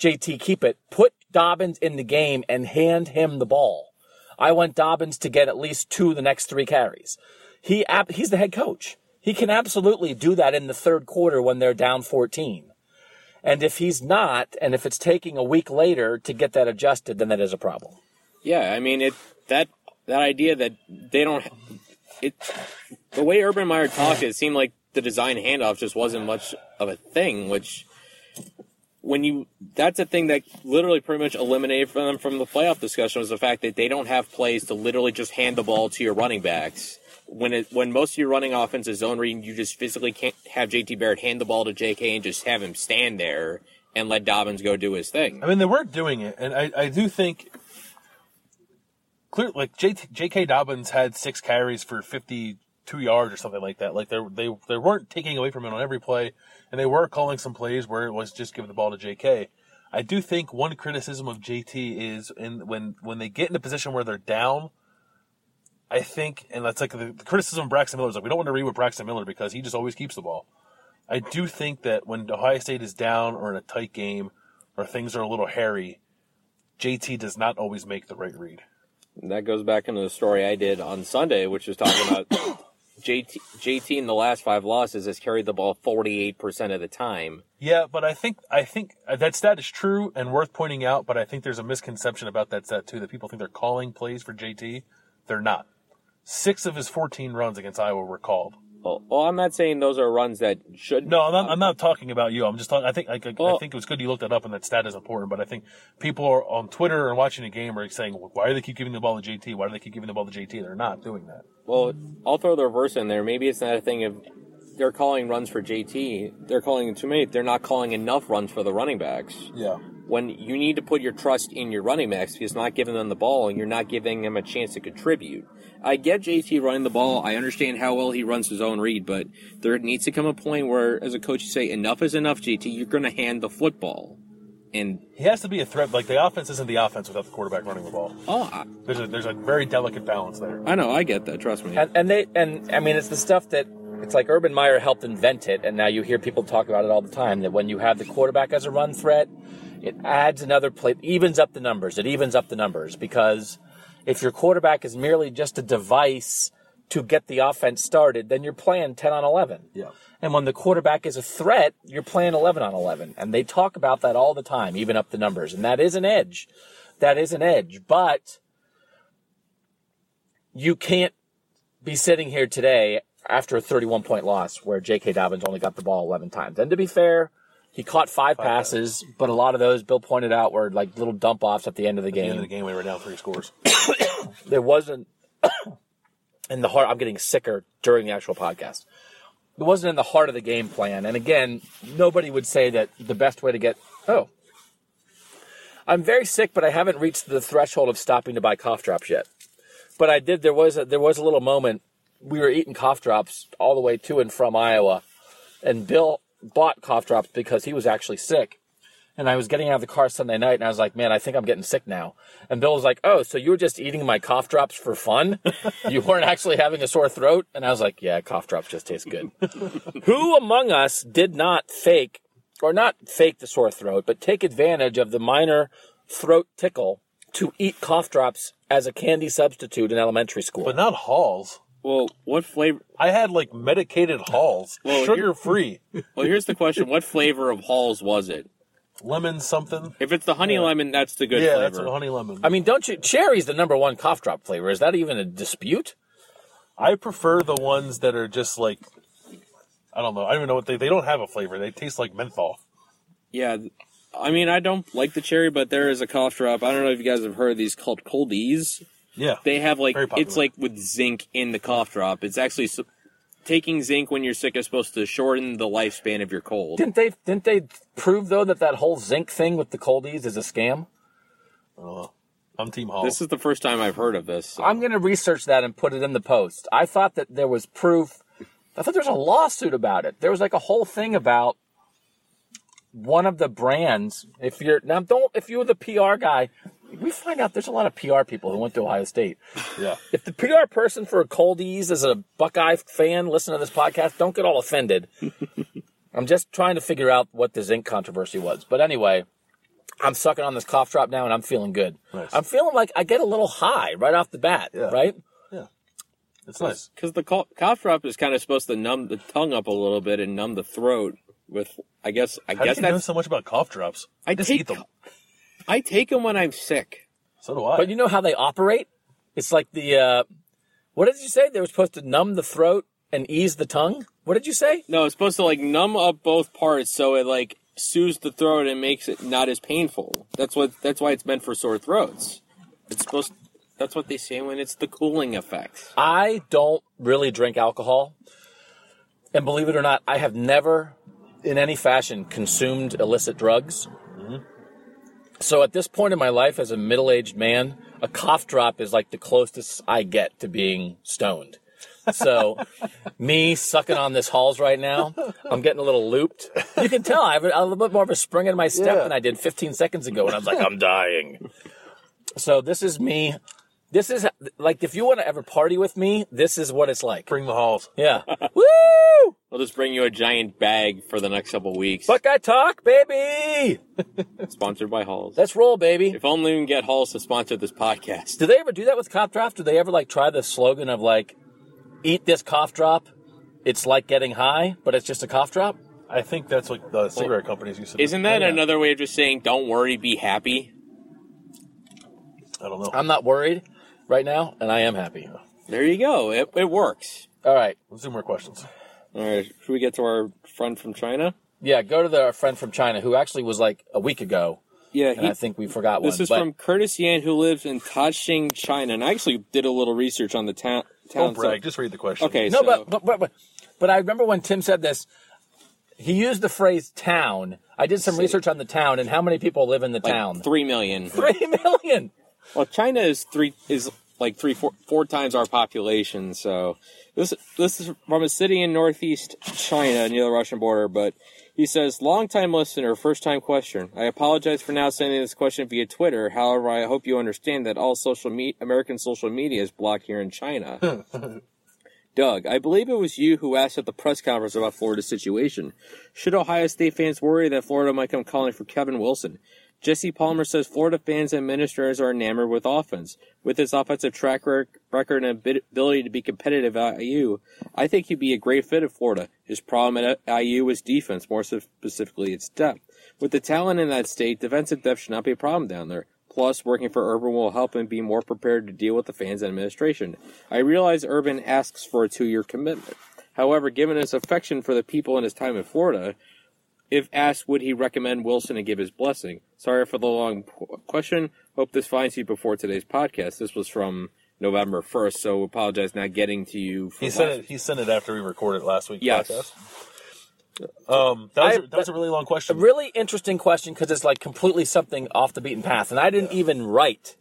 JT keep it, put Dobbins in the game and hand him the ball. I want Dobbins to get at least two the next three carries. He he's the head coach. He can absolutely do that in the third quarter when they're down 14. And if he's not, and if it's taking a week later to get that adjusted, then that is a problem. Yeah, I mean it that that idea that they don't it the way Urban Meyer talked, it seemed like the design handoff just wasn't much of a thing. Which when you that's a thing that literally pretty much eliminated from them from the playoff discussion was the fact that they don't have plays to literally just hand the ball to your running backs. When it when most of your running offense is zone reading, you just physically can't have JT Barrett hand the ball to JK and just have him stand there and let Dobbins go do his thing. I mean, they were doing it, and I, I do think clear like J.K. Dobbins had six carries for fifty-two yards or something like that. Like they they they weren't taking away from it on every play, and they were calling some plays where it was just give the ball to J.K. I do think one criticism of JT is in when when they get in a position where they're down. I think, and that's like the, the criticism of Braxton Miller is like we don't want to read with Braxton Miller because he just always keeps the ball. I do think that when Ohio State is down or in a tight game or things are a little hairy, JT does not always make the right read. And that goes back into the story I did on Sunday, which is talking about JT. JT in the last five losses has carried the ball forty eight percent of the time. Yeah, but I think I think uh, that stat is true and worth pointing out. But I think there's a misconception about that stat too. That people think they're calling plays for JT. They're not. Six of his 14 runs against Iowa were called. Well, well, oh, I'm not saying those are runs that should. No, I'm not, I'm not talking about you. I'm just talking. I think I, I Well- think it was good you looked that up, and that stat is important. But I think people are on Twitter and watching the game are saying, "Why do they keep giving the ball to JT? Why do they keep giving the ball to JT?" They're not doing that. Well, I'll throw the reverse in there. Maybe it's not a thing of they're calling runs for JT. They're calling too many. They're not calling enough runs for the running backs. Yeah. When you need to put your trust in your running backs because not giving them the ball and you're not giving them a chance to contribute. I get JT running the ball. I understand how well he runs his own read, but there needs to come a point where, as a coach, you say enough is enough. JT, you're going to hand the football, and He has to be a threat. Like the offense isn't the offense without the quarterback running the ball. oh, I, There's a there's a very delicate balance there. I know, I get that. Trust me. And, and they and I mean it's the stuff that it's like Urban Meyer helped invent it, and now you hear people talk about it all the time. That when you have the quarterback as a run threat, it adds another play, evens up the numbers. It evens up the numbers because if your quarterback is merely just a device to get the offense started, then you're playing 10 on 11. Yeah. And when the quarterback is a threat, you're playing 11 on 11. And they talk about that all the time, even up the numbers. And that is an edge. That is an edge. But you can't be sitting here today after a 31 point loss where J.K. Dobbins only got the ball 11 times. And to be fair, he caught five, passes, but a lot of those, Bill pointed out, were like little dump offs at the end of the At the game. end of the game, we were down three scores. There wasn't in the heart. I'm getting sicker during the actual podcast. It wasn't in the heart of the game plan. And again, nobody would say that the best way to get. Oh, I'm very sick, but I haven't reached the threshold of stopping to buy cough drops yet. But I did. There was a, there was a little moment. We were eating cough drops all the way to and from Iowa, and Bill bought cough drops because he was actually sick. And I was getting out of the car Sunday night, and I was like, "Man, I think I'm getting sick now." And Bill was like, "Oh, so you were just eating my cough drops for fun? you weren't actually having a sore throat?" And I was like, "Yeah, cough drops just taste good." Who among us did not fake, or not fake the sore throat, but take advantage of the minor throat tickle to eat cough drops as a candy substitute in elementary school? But not Halls. Well, what flavor? I had like medicated Halls, Well, sugar free, Well, here's the question: What flavor of Halls was it? lemon something. If it's the honey lemon, that's the good yeah, flavor. that's a honey lemon. I mean, don't you? Cherry's the number one cough drop flavor. Is that even a dispute? I prefer the ones that are just like I don't know. I don't even know what they they don't have a flavor. They taste like menthol. Yeah, I mean, I don't like the cherry, but there is a cough drop. I don't know if you guys have heard of these called Cold-EEZE. Yeah. They have like it's like with zinc in the cough drop. It's actually su- taking zinc when you're sick is supposed to shorten the lifespan of your cold. Didn't they? Didn't they prove though that that whole zinc thing with the Cold-EEZE is a scam? Uh, I'm Team Hall. This is the first time I've heard of this. so- I'm going to research that and put it in the post. I thought that there was proof. I thought there was a lawsuit about it. There was like a whole thing about one of the brands. If you're now, don't if you're the PR guy, we find out there's a lot of PR people who went to Ohio State. yeah. If the PR person for Cold-EEZE is a Buckeye fan, listen to this podcast. Don't get all offended. I'm just trying to figure out what the zinc controversy was. But anyway, I'm sucking on this cough drop now, and I'm feeling good. Nice. I'm feeling like I get a little high right off the bat. Yeah. Right? Yeah. It's nice. Because the cough drop is kind of supposed to numb the tongue up a little bit and numb the throat. With I guess I How do guess you know that's so much about cough drops? I just take eat them. I take them when I'm sick. So do I. But you know how they operate? It's like the uh, what did you say? They were supposed to numb the throat and ease the tongue. What did you say? No, it's supposed to like numb up both parts so it like soothes the throat and makes it not as painful. That's what that's why it's meant for sore throats. It's supposed that's what they say when it's the cooling effect. I don't really drink alcohol. And believe it or not, I have never, in any fashion, consumed illicit drugs. So at this point in my life, as a middle aged man, a cough drop is like the closest I get to being stoned. So, me sucking on this halls right now, I'm getting a little looped. You can tell I have a, a little bit more of a spring in my step Yeah. than I did 15 seconds ago, and I was like, I'm dying. So this is me. This is like if you want to ever party with me, this is what it's like. Bring the Halls. Yeah. Woo! I'll just bring you a giant bag for the next couple weeks. Buckeye Talk, baby! Sponsored by Halls. Let's roll, baby. if only we can get Halls to sponsor this podcast. Do they ever do that with cough drops? Do they ever like try the slogan of like, eat this cough drop? It's like getting high, but it's just a cough drop? I think that's what the cigarette companies used to do. Isn't that oh, Yeah. another way of just saying "Don't worry, be happy"? I don't know. I'm not worried right now, and I am happy. There you go. It, it works. All right. Let's do more questions. All right. Should we get to our friend from China? Yeah, go to the, our friend from China who actually was like a week ago, Yeah, and I think we forgot This one. is but from Curtis Yan, who lives in Daqing, China, and I actually did a little research on the town. Oh, Don't brag. so- Just read the question. okay, no, so, but, but but but but I remember when Tim said this. He used the phrase "town." I did some research on the town and how many people live in the like town. three million. Three million. Well, China is three is like three four four times our population. So this this is from a city in northeast China near the Russian border. But he says, "Long-time listener, first-time question. I apologize for now sending this question via Twitter. However, I hope you understand that all social me- American social media is blocked here in China." Doug, I believe it was you who asked at the press conference about Florida's situation. Should Ohio State fans worry that Florida might come calling for Kevin Wilson? Jesse Palmer says Florida fans and administrators are enamored with offense. With his offensive track record and ability to be competitive at IU, I think he'd be a great fit at Florida. His problem at IU is defense, more specifically its depth. With the talent in that state, defensive depth should not be a problem down there. Plus, working for Urban will help him be more prepared to deal with the fans and administration. I realize Urban asks for a two year commitment. However, given his affection for the people and his time in Florida, if asked, would he recommend Wilson and give his blessing? Sorry for the long question. Hope this finds you before today's podcast. This was from November 1st, so apologize not getting to you. He sent last- it. He sent it after we recorded last week's Yes. podcast. Um, that was, I- a, that was a really long A question. really interesting question because it's like completely something off the beaten path, and I didn't even write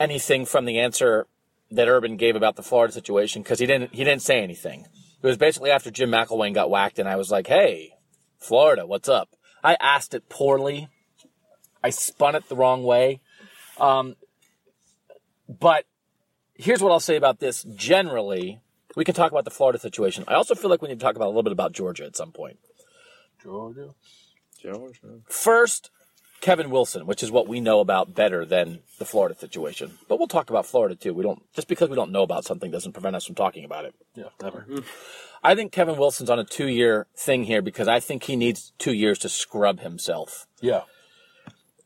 anything from the answer that Urban gave about the Florida situation because he didn't he didn't say anything. It was basically after Jim McElwain got whacked, and I was like, "Hey, Florida, what's up?" I asked it poorly. I spun it the wrong way. Um, but here's what I'll say about this. Generally, we can talk about the Florida situation. I also feel like we need to talk about a little bit about Georgia at some point. Georgia. Georgia. First, Kevin Wilson, which is what we know about better than the Florida situation. But we'll talk about Florida too. We don't just because we don't know about something doesn't prevent us from talking about it. Yeah, never. I think Kevin Wilson's on a two-year thing here because I think he needs two years to scrub himself. Yeah.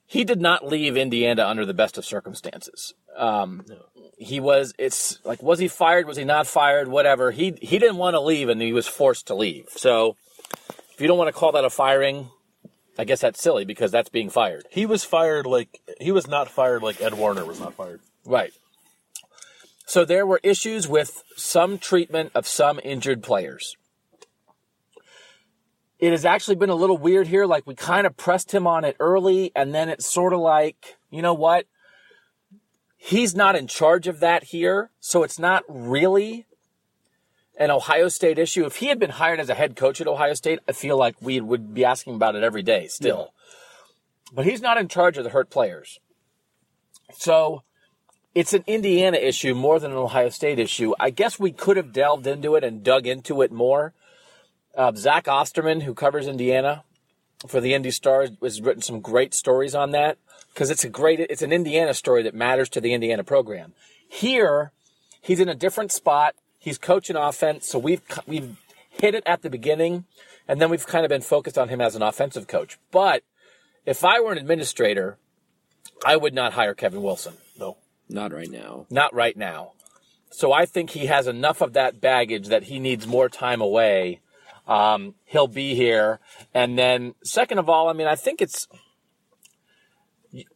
He did not leave Indiana under the best of circumstances. Um, He was. It's like was he fired? Was he not fired? Whatever. He he didn't want to leave and he was forced to leave. So if you don't want to call that a firing, I guess that's silly because that's being fired. He was fired like he was not fired like Ed Warner was not fired. Right. So there were issues with some treatment of some injured players. It has actually been a little weird here. Like we kind of pressed him on it early, and then it's sort of like, you know what? He's not in charge of that here, so it's not really an Ohio State issue. If he had been hired as a head coach at Ohio State, I feel like we would be asking about it every day still. But he's not in charge of the hurt players. So it's an Indiana issue more than an Ohio State issue. I guess we could have delved into it and dug into it more. Uh, Zach Osterman, who covers Indiana for the Indy Star, has written some great stories on that because it's a great, it's an Indiana story that matters to the Indiana program. Here, he's in a different spot. He's coaching offense, so we've we've hit it at the beginning, and then we've kind of been focused on him as an offensive coach. But if I were an administrator, I would not hire Kevin Wilson. No. Not right now. Not right now. So I think he has enough of that baggage that he needs more time away. Um, he'll be here. And then, second of all, I mean, I think it's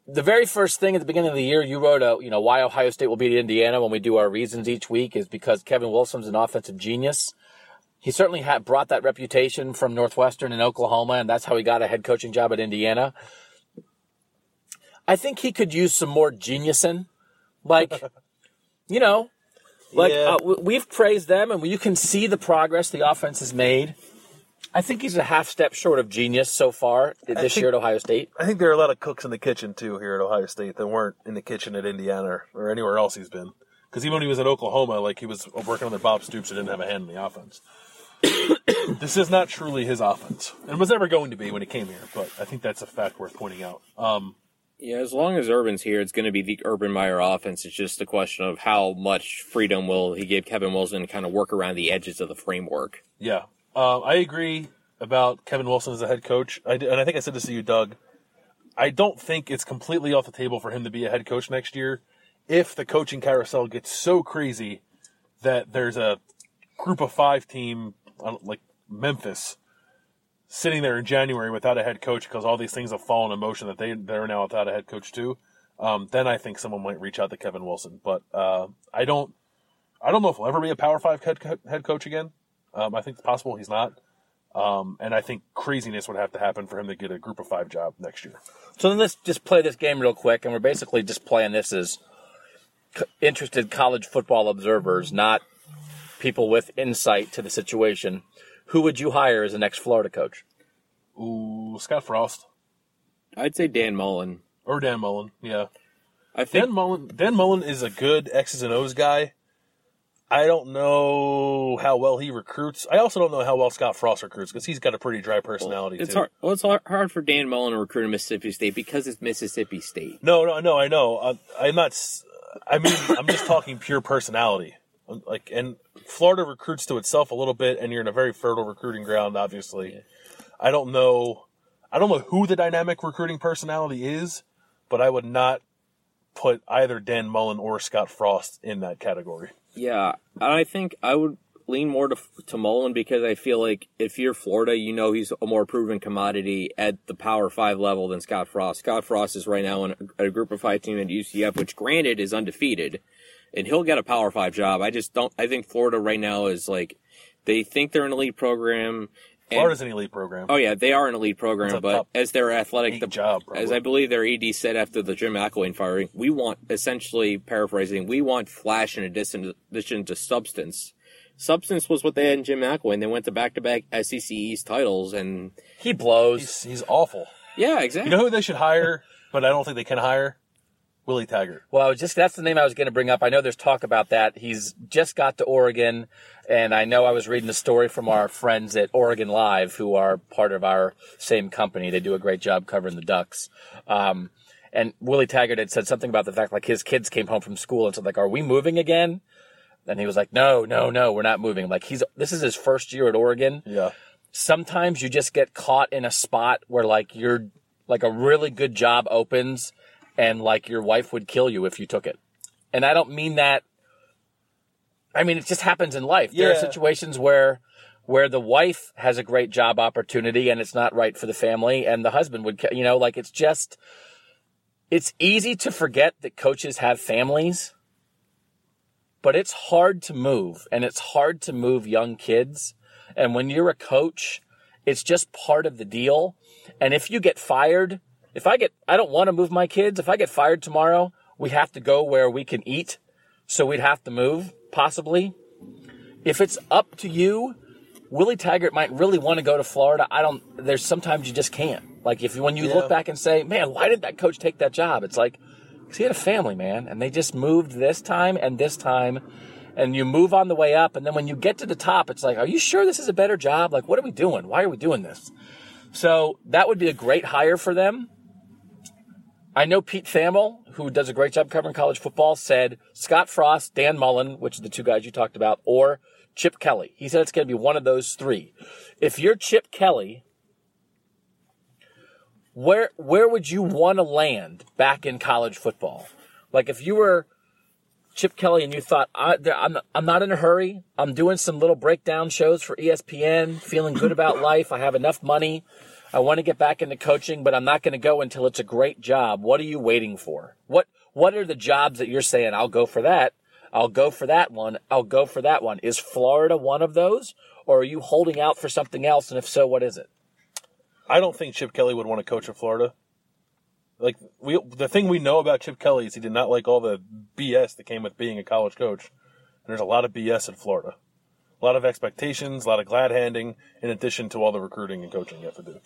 the very first thing at the beginning of the year you wrote a, you know, why Ohio State will beat Indiana when we do our reasons each week is because Kevin Wilson's an offensive genius. He certainly had brought that reputation from Northwestern and Oklahoma, and that's how he got a head coaching job at Indiana. I think he could use some more geniusing. Like, you know, like Yeah. uh, we've praised them, and you can see the progress the offense has made. I think he's a half step short of genius so far this think- year at Ohio State. I think there are a lot of cooks in the kitchen too here at Ohio State that weren't in the kitchen at Indiana or, or anywhere else he's been. Because even when he was at Oklahoma, like he was working under Bob Stoops, who didn't have a hand in the offense. this is not truly his offense, and was never going to be when he came here. But I think that's a fact worth pointing out. Um, Yeah, as long as Urban's here, it's going to be the Urban Meyer offense. It's just a question of how much freedom will he give Kevin Wilson to kind of work around the edges of the framework. Yeah, um, I agree about Kevin Wilson as a head coach, I, and I think I said this to you, Doug. I don't think it's completely off the table for him to be a head coach next year if the coaching carousel gets so crazy that there's a group of five team uh, like Memphis sitting there in January without a head coach because all these things have fallen in motion that they they're now without a head coach too. Um, then I think someone might reach out to Kevin Wilson, but uh, I don't. I don't know if he'll ever be a Power Five head head coach again. Um, I think it's possible he's not. Um, and I think craziness would have to happen for him to get a group of five job next year. So then let's just play this game real quick, and we're basically just playing this as interested college football observers, not people with insight to the situation. Who would you hire as the next Florida coach? Ooh, Scott Frost I'd say Dan Mullen. or Dan Mullen. Yeah, I think Dan Mullen. Dan Mullen is a good X's and O's guy. I don't know how well he recruits. I also don't know how well Scott Frost recruits because he's got a pretty dry personality It's too. hard. Well, it's hard, hard for Dan Mullen to recruit in Mississippi State because it's Mississippi State. No, no, no. I know. I, I'm not. I mean, I'm just talking pure personality. Like, and Florida recruits to itself a little bit, and you're in a very fertile recruiting ground. Obviously, I don't know. I don't know who the dynamic recruiting personality is, but I would not put either Dan Mullen or Scott Frost in that category. Yeah, I think I would lean more to to Mullen because I feel like if you're Florida, you know he's a more proven commodity at the Power Five level than Scott Frost. Scott Frost is right now in a, a Group of Five team at UCF, which granted is undefeated, and he'll get a Power Five job. I just don't. I think Florida right now is like they think they're an elite program. and- Florida's an elite program. Oh yeah, they are an elite program, but as their athletic the, job, probably. as I believe their AD said after the Jim McElwain firing, we want essentially paraphrasing, we want flash in addition addition to substance. Substance was what they had in Jim McElwain. They went to back to back SEC East titles, and He blows. He's, he's awful. yeah, exactly. You know who they should hire, but I don't think they can hire? Willie Taggart. Well, I was just that's the name I was going to bring up. I know there's talk about that. He's just got to Oregon, and I know I was reading a story from our friends at Oregon Live, who are part of our same company. They do a great job covering the Ducks. Um, and Willie Taggart had said something about the fact like his kids came home from school and said like, "Are we moving again?" And he was like, "No, no, no, we're not moving." Like he's this is his first year at Oregon Yeah. sometimes you just get caught in a spot where like you're like a really good job opens and like your wife would kill you if you took it. And I don't mean that I mean it just happens in life. There are situations where where the wife has a great job opportunity and it's not right for the family and the husband would you know like it's just it's easy to forget that coaches have families but it's hard to move and it's hard to move young kids and when you're a coach, it's just part of the deal. And if you get fired, if I get, I don't want to move my kids. If I get fired tomorrow, we have to go where we can eat. So we'd have to move, possibly. If it's up to you, Willie Taggart might really want to go to Florida. I don't, there's sometimes you just can't. Like if when you Yeah. look back and say, man, why did that coach take that job? It's like, because he had a family, man. And they just moved this time and this time and you move on the way up and then when you get to the top it's like are you sure this is a better job like what are we doing why are we doing this so that would be a great hire for them i know pete thamel who does a great job covering college football said scott frost dan mullen which are the two guys you talked about or chip kelly he said it's going to be one of those three if you're chip kelly where where would you want to land back in college football like if you were Chip Kelly and you thought, I, I'm I'm not in a hurry. I'm doing some little breakdown shows for ESPN, feeling good about life. I have enough money. I want to get back into coaching, but I'm not going to go until it's a great job. What are you waiting for? What, what are the jobs that you're saying, I'll go for that? I'll go for that one. I'll go for that one. Is Florida one of those? Or are you holding out for something else? And if so, what is it? I don't think Chip Kelly would want to coach at Florida. Like we, the thing we know about Chip Kelly is he did not like all the BS that came with being a college coach. And there's a lot of BS in Florida, a lot of expectations, a lot of glad handing, in addition to all the recruiting and coaching you have to do.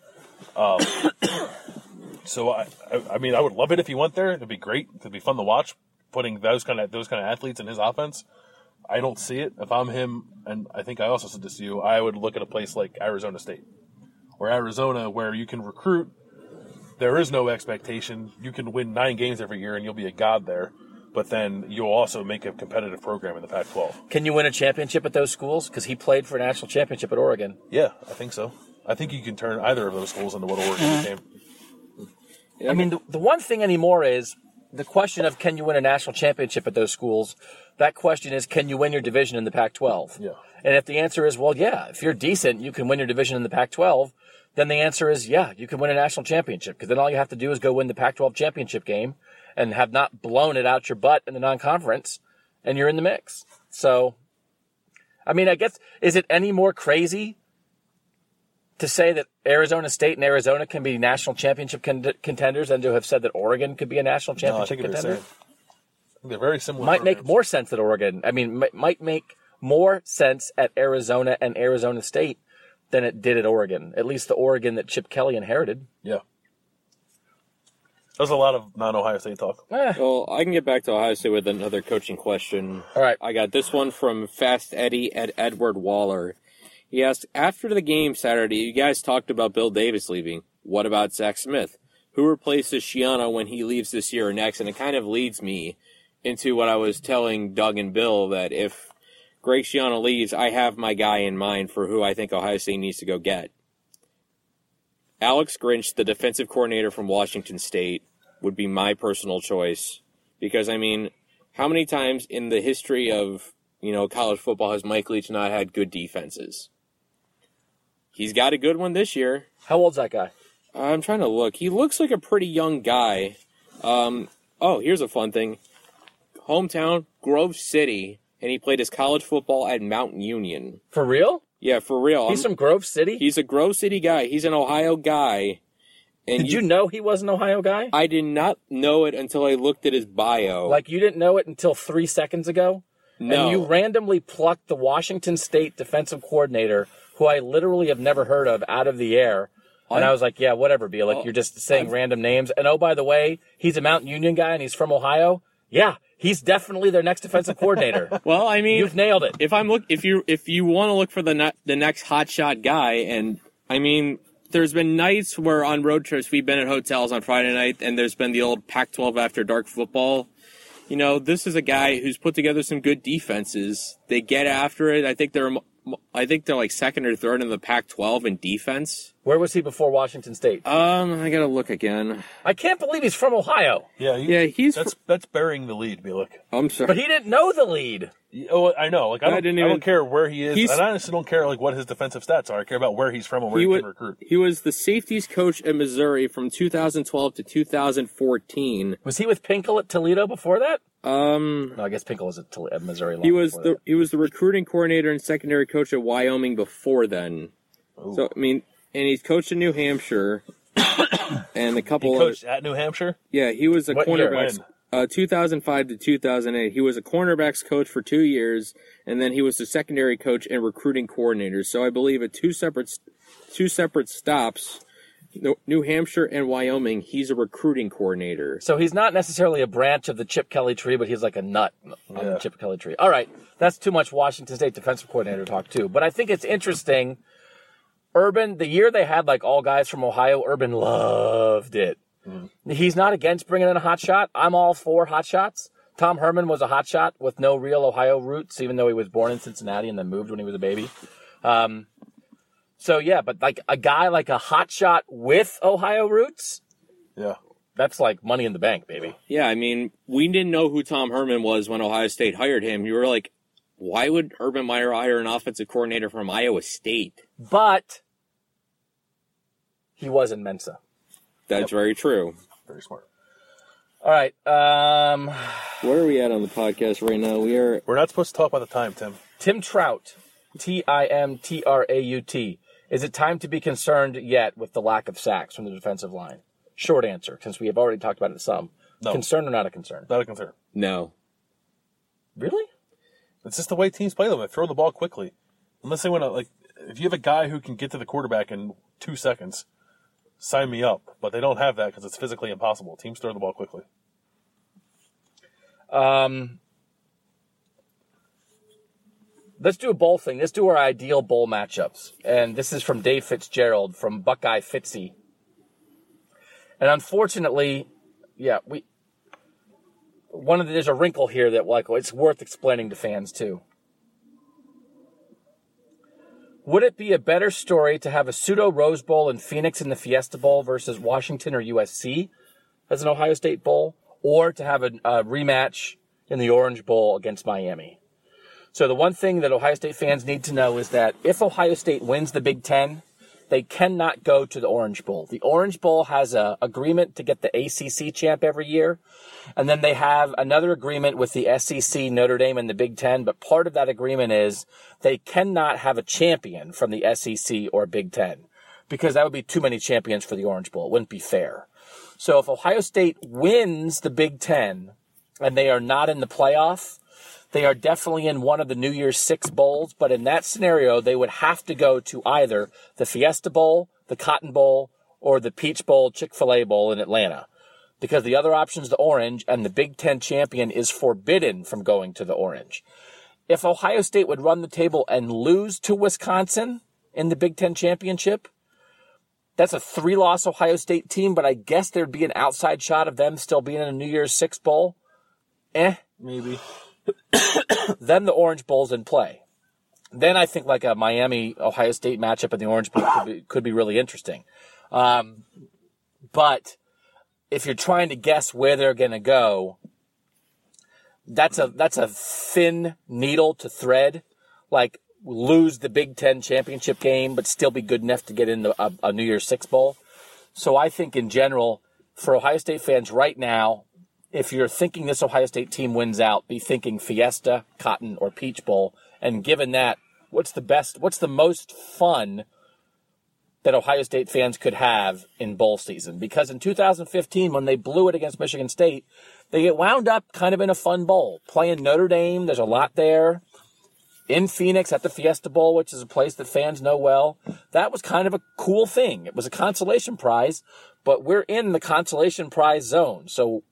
Um, so I, I, I mean, I would love it if he went there. It'd be great. It'd be fun to watch. Putting those kind of those kind of athletes in his offense. I don't see it. If I'm him, and I think I also said this to you, I would look at a place like Arizona State or Arizona where you can recruit. There is no expectation. You can win nine games every year and you'll be a god there. But then you'll also make a competitive program in the Pac 12. Can you win a championship at those schools? Because he played for a national championship at Oregon. Yeah, I think so. I think you can turn either of those schools into what Oregon uh-huh. became. I mean, the, the one thing anymore is the question of can you win a national championship at those schools? That question is can you win your division in the Pac 12? Yeah. And if the answer is, well, yeah, if you're decent, you can win your division in the Pac 12, then the answer is, yeah, you can win a national championship. Because then all you have to do is go win the Pac 12 championship game and have not blown it out your butt in the non conference, and you're in the mix. So, I mean, I guess, is it any more crazy to say that Arizona State and Arizona can be national championship con- contenders than to have said that Oregon could be a national No, I championship they're contender? think they're very similar. might make more sense at Oregon. I mean, m- might make more sense at Arizona and Arizona State than it did at Oregon. At least the Oregon that Chip Kelly inherited. Yeah. That was a lot of non-Ohio State talk. Eh, Well, I can get back to Ohio State with another coaching question. all right. I got this one from Fast Eddie Ed Edward Waller. He asked, after the game Saturday, you guys talked about Bill Davis leaving. What about Zach Smith? Who replaces Schiano when he leaves this year or next? And it kind of leads me into what I was telling Doug and Bill that if Greg Schiano leaves, I have my guy in mind for who I think Ohio State needs to go get. Alex Grinch, the defensive coordinator from Washington State, would be my personal choice because I mean, how many times in the history of you know college football has Mike Leach not had good defenses? He's got a good one this year. How old's that guy? I'm trying to look. He looks like a pretty young guy. Um, oh, here's a fun thing. Hometown Grove City, and he played his college football at Mount Union. For real? Yeah, for real. He's I'm- from Grove City. he's a Grove City guy. He's an Ohio guy. And Did you know he was an Ohio guy? I did not know it until I looked at his bio. Like you didn't know it until three seconds ago? no, And you randomly plucked the Washington State defensive coordinator, who I literally have never heard of, out of the air. And I was like, yeah, whatever, be like, Oh, you're just saying random names. And oh, by the way, he's a Mount Union guy and he's from Ohio. Yeah, he's definitely their next defensive coordinator. Well, I mean, You've nailed it. if I'm look if you if you want to look for the ne- the next hotshot guy, and I mean, there's been nights where on road trips we've been at hotels on Friday night, and there's been the old Pac-12 after dark football. You know, this is a guy who's put together some good defenses. They get after it. I think they're I think they're like second or third in the Pac-12 in defense. Where was he before Washington State? Um, I gotta look again. I can't believe he's from Ohio, Yeah, you, Yeah, he's. that's that's burying the lead, Bielik. I'm sorry. but he didn't know the lead. Oh, I know. Like I I don't, I, didn't don't care where he is. He's- I honestly don't care like what his defensive stats are. I care about where he's from and where he he, was can recruit. he was the safeties coach at Missouri from 2012 to 2014. Was he with Pinkel at Toledo before that? Um, No, I guess Pinkel was at, Missouri. he was the that. he was the recruiting coordinator and secondary coach at Wyoming before then. So I mean, and he's coached in New Hampshire, and a He couple. Other, coached at New Hampshire. yeah, he was a What cornerbacks. Uh, 2005 to 2008. He was a cornerbacks coach for two years, and then he was the secondary coach and recruiting coordinator. So I believe at two separate two separate stops, New- Hampshire and Wyoming, he's a recruiting coordinator. So he's not necessarily a branch of the Chip Kelly tree, but he's like a nut on the Chip Kelly tree. All right, that's too much Washington State defensive coordinator talk too. But I think it's interesting. Urban, the year they had like all guys from Ohio, Urban loved it. He's not against bringing in a hot shot. I'm all for hot shots. Tom Herman was a hot shot with no real Ohio roots, even though he was born in Cincinnati and then moved when he was a baby. Um, so yeah, but like a guy like a hot shot with Ohio roots, Yeah. that's like money in the bank, baby. Yeah, I mean, we didn't know who Tom Herman was when Ohio State hired him. You were like, why would Urban Meyer hire an offensive coordinator from Iowa State? but he was in Mensa. That's very true. Very smart. All right. Um, Where are we at on the podcast right now? We are We're not supposed to talk about the time, Tim. Tim Trout, T I M T R A U T. Is it time to be concerned yet with the lack of sacks from the defensive line? Short answer, since we have already talked about it some. No. Concern or not a concern? Not a concern. no. Really? It's just the way teams play them. They throw the ball quickly. Unless they want to, like, if you have a guy who can get to the quarterback in two seconds, sign me up. But they don't have that because it's physically impossible. Teams throw the ball quickly. Um, let's do a bowl thing. Let's do our ideal bowl matchups. And this is from Dave Fitzgerald from Buckeye Fitzy. And unfortunately, yeah, we one of the, there's a wrinkle here that like oh, it's worth explaining to fans too. Would it be a better story to have a pseudo Rose Bowl in Phoenix in the Fiesta Bowl versus Washington or USC as an Ohio State Bowl, or to have a, a rematch in the Orange Bowl against Miami? So the one thing that Ohio State fans need to know is that if Ohio State wins the Big Ten, they cannot go to the Orange Bowl. The Orange Bowl has a agreement to get the ACC champ every year, and then they have another agreement with the SEC, Notre Dame, and the Big Ten. But part of that agreement is they cannot have a champion from the SEC or Big Ten because that would be too many champions for the Orange Bowl. It wouldn't be fair. So if Ohio State wins the Big Ten and they are not in the playoff, they are definitely in one of the New Year's Six bowls, but in that scenario, they would have to go to either the Fiesta Bowl, the Cotton Bowl, or the Peach Bowl, Chick fil A Bowl in Atlanta. because the other option is the orange, and the Big Ten champion is forbidden from going to the orange. If Ohio State would run the table and lose to Wisconsin in the Big Ten championship, that's a three loss Ohio State team, but I guess there'd be an outside shot of them still being in a New Year's Six Bowl. Eh. Maybe. Then the Orange Bowl's in play. Then I think like a Miami Ohio State matchup in the Orange Bowl could be, could be really interesting. Um, but if you're trying to guess where they're going to go, that's a that's a thin needle to thread. Like lose the Big Ten championship game, but still be good enough to get into a, a New Year's Six bowl. So I think in general, for Ohio State fans right now, if you're thinking this Ohio State team wins out, be thinking Fiesta, Cotton, or Peach Bowl. And given that, what's the best, what's the most fun that Ohio State fans could have in bowl season? Because in 2015, when they blew it against Michigan State, they get wound up kind of in a fun bowl. Playing Notre Dame, there's a lot there. In Phoenix at the Fiesta Bowl, which is a place that fans know well. That was kind of a cool thing. It was a consolation prize, but we're in the consolation prize zone. So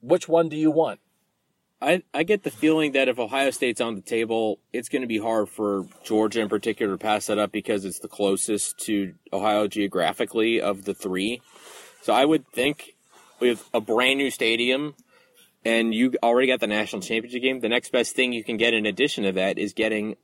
which one do you want? I, I get the feeling that if Ohio State's on the table, it's going to be hard for Georgia in particular to pass that up because it's the closest to Ohio geographically of the three. So I would think with a brand new stadium and you already got the national championship game, the next best thing you can get in addition to that is getting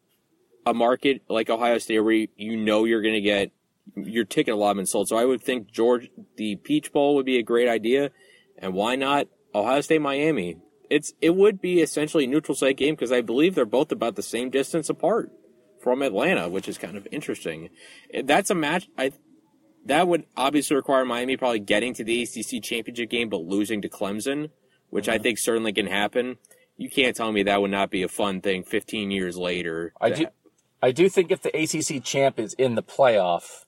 a market like Ohio State where you know you're going to get your ticket allotment sold. So I would think George, the Peach Bowl would be a great idea. And why not Ohio State Miami? It's it would be essentially a neutral site game because I believe they're both about the same distance apart from Atlanta, which is kind of interesting. That's a match. I that would obviously require Miami probably getting to the ACC championship game but losing to Clemson, which I mm-hmm. think certainly can happen. You can't tell me that would not be a fun thing 15 years later. I do, ha- I do think if the ACC champ is in the playoff,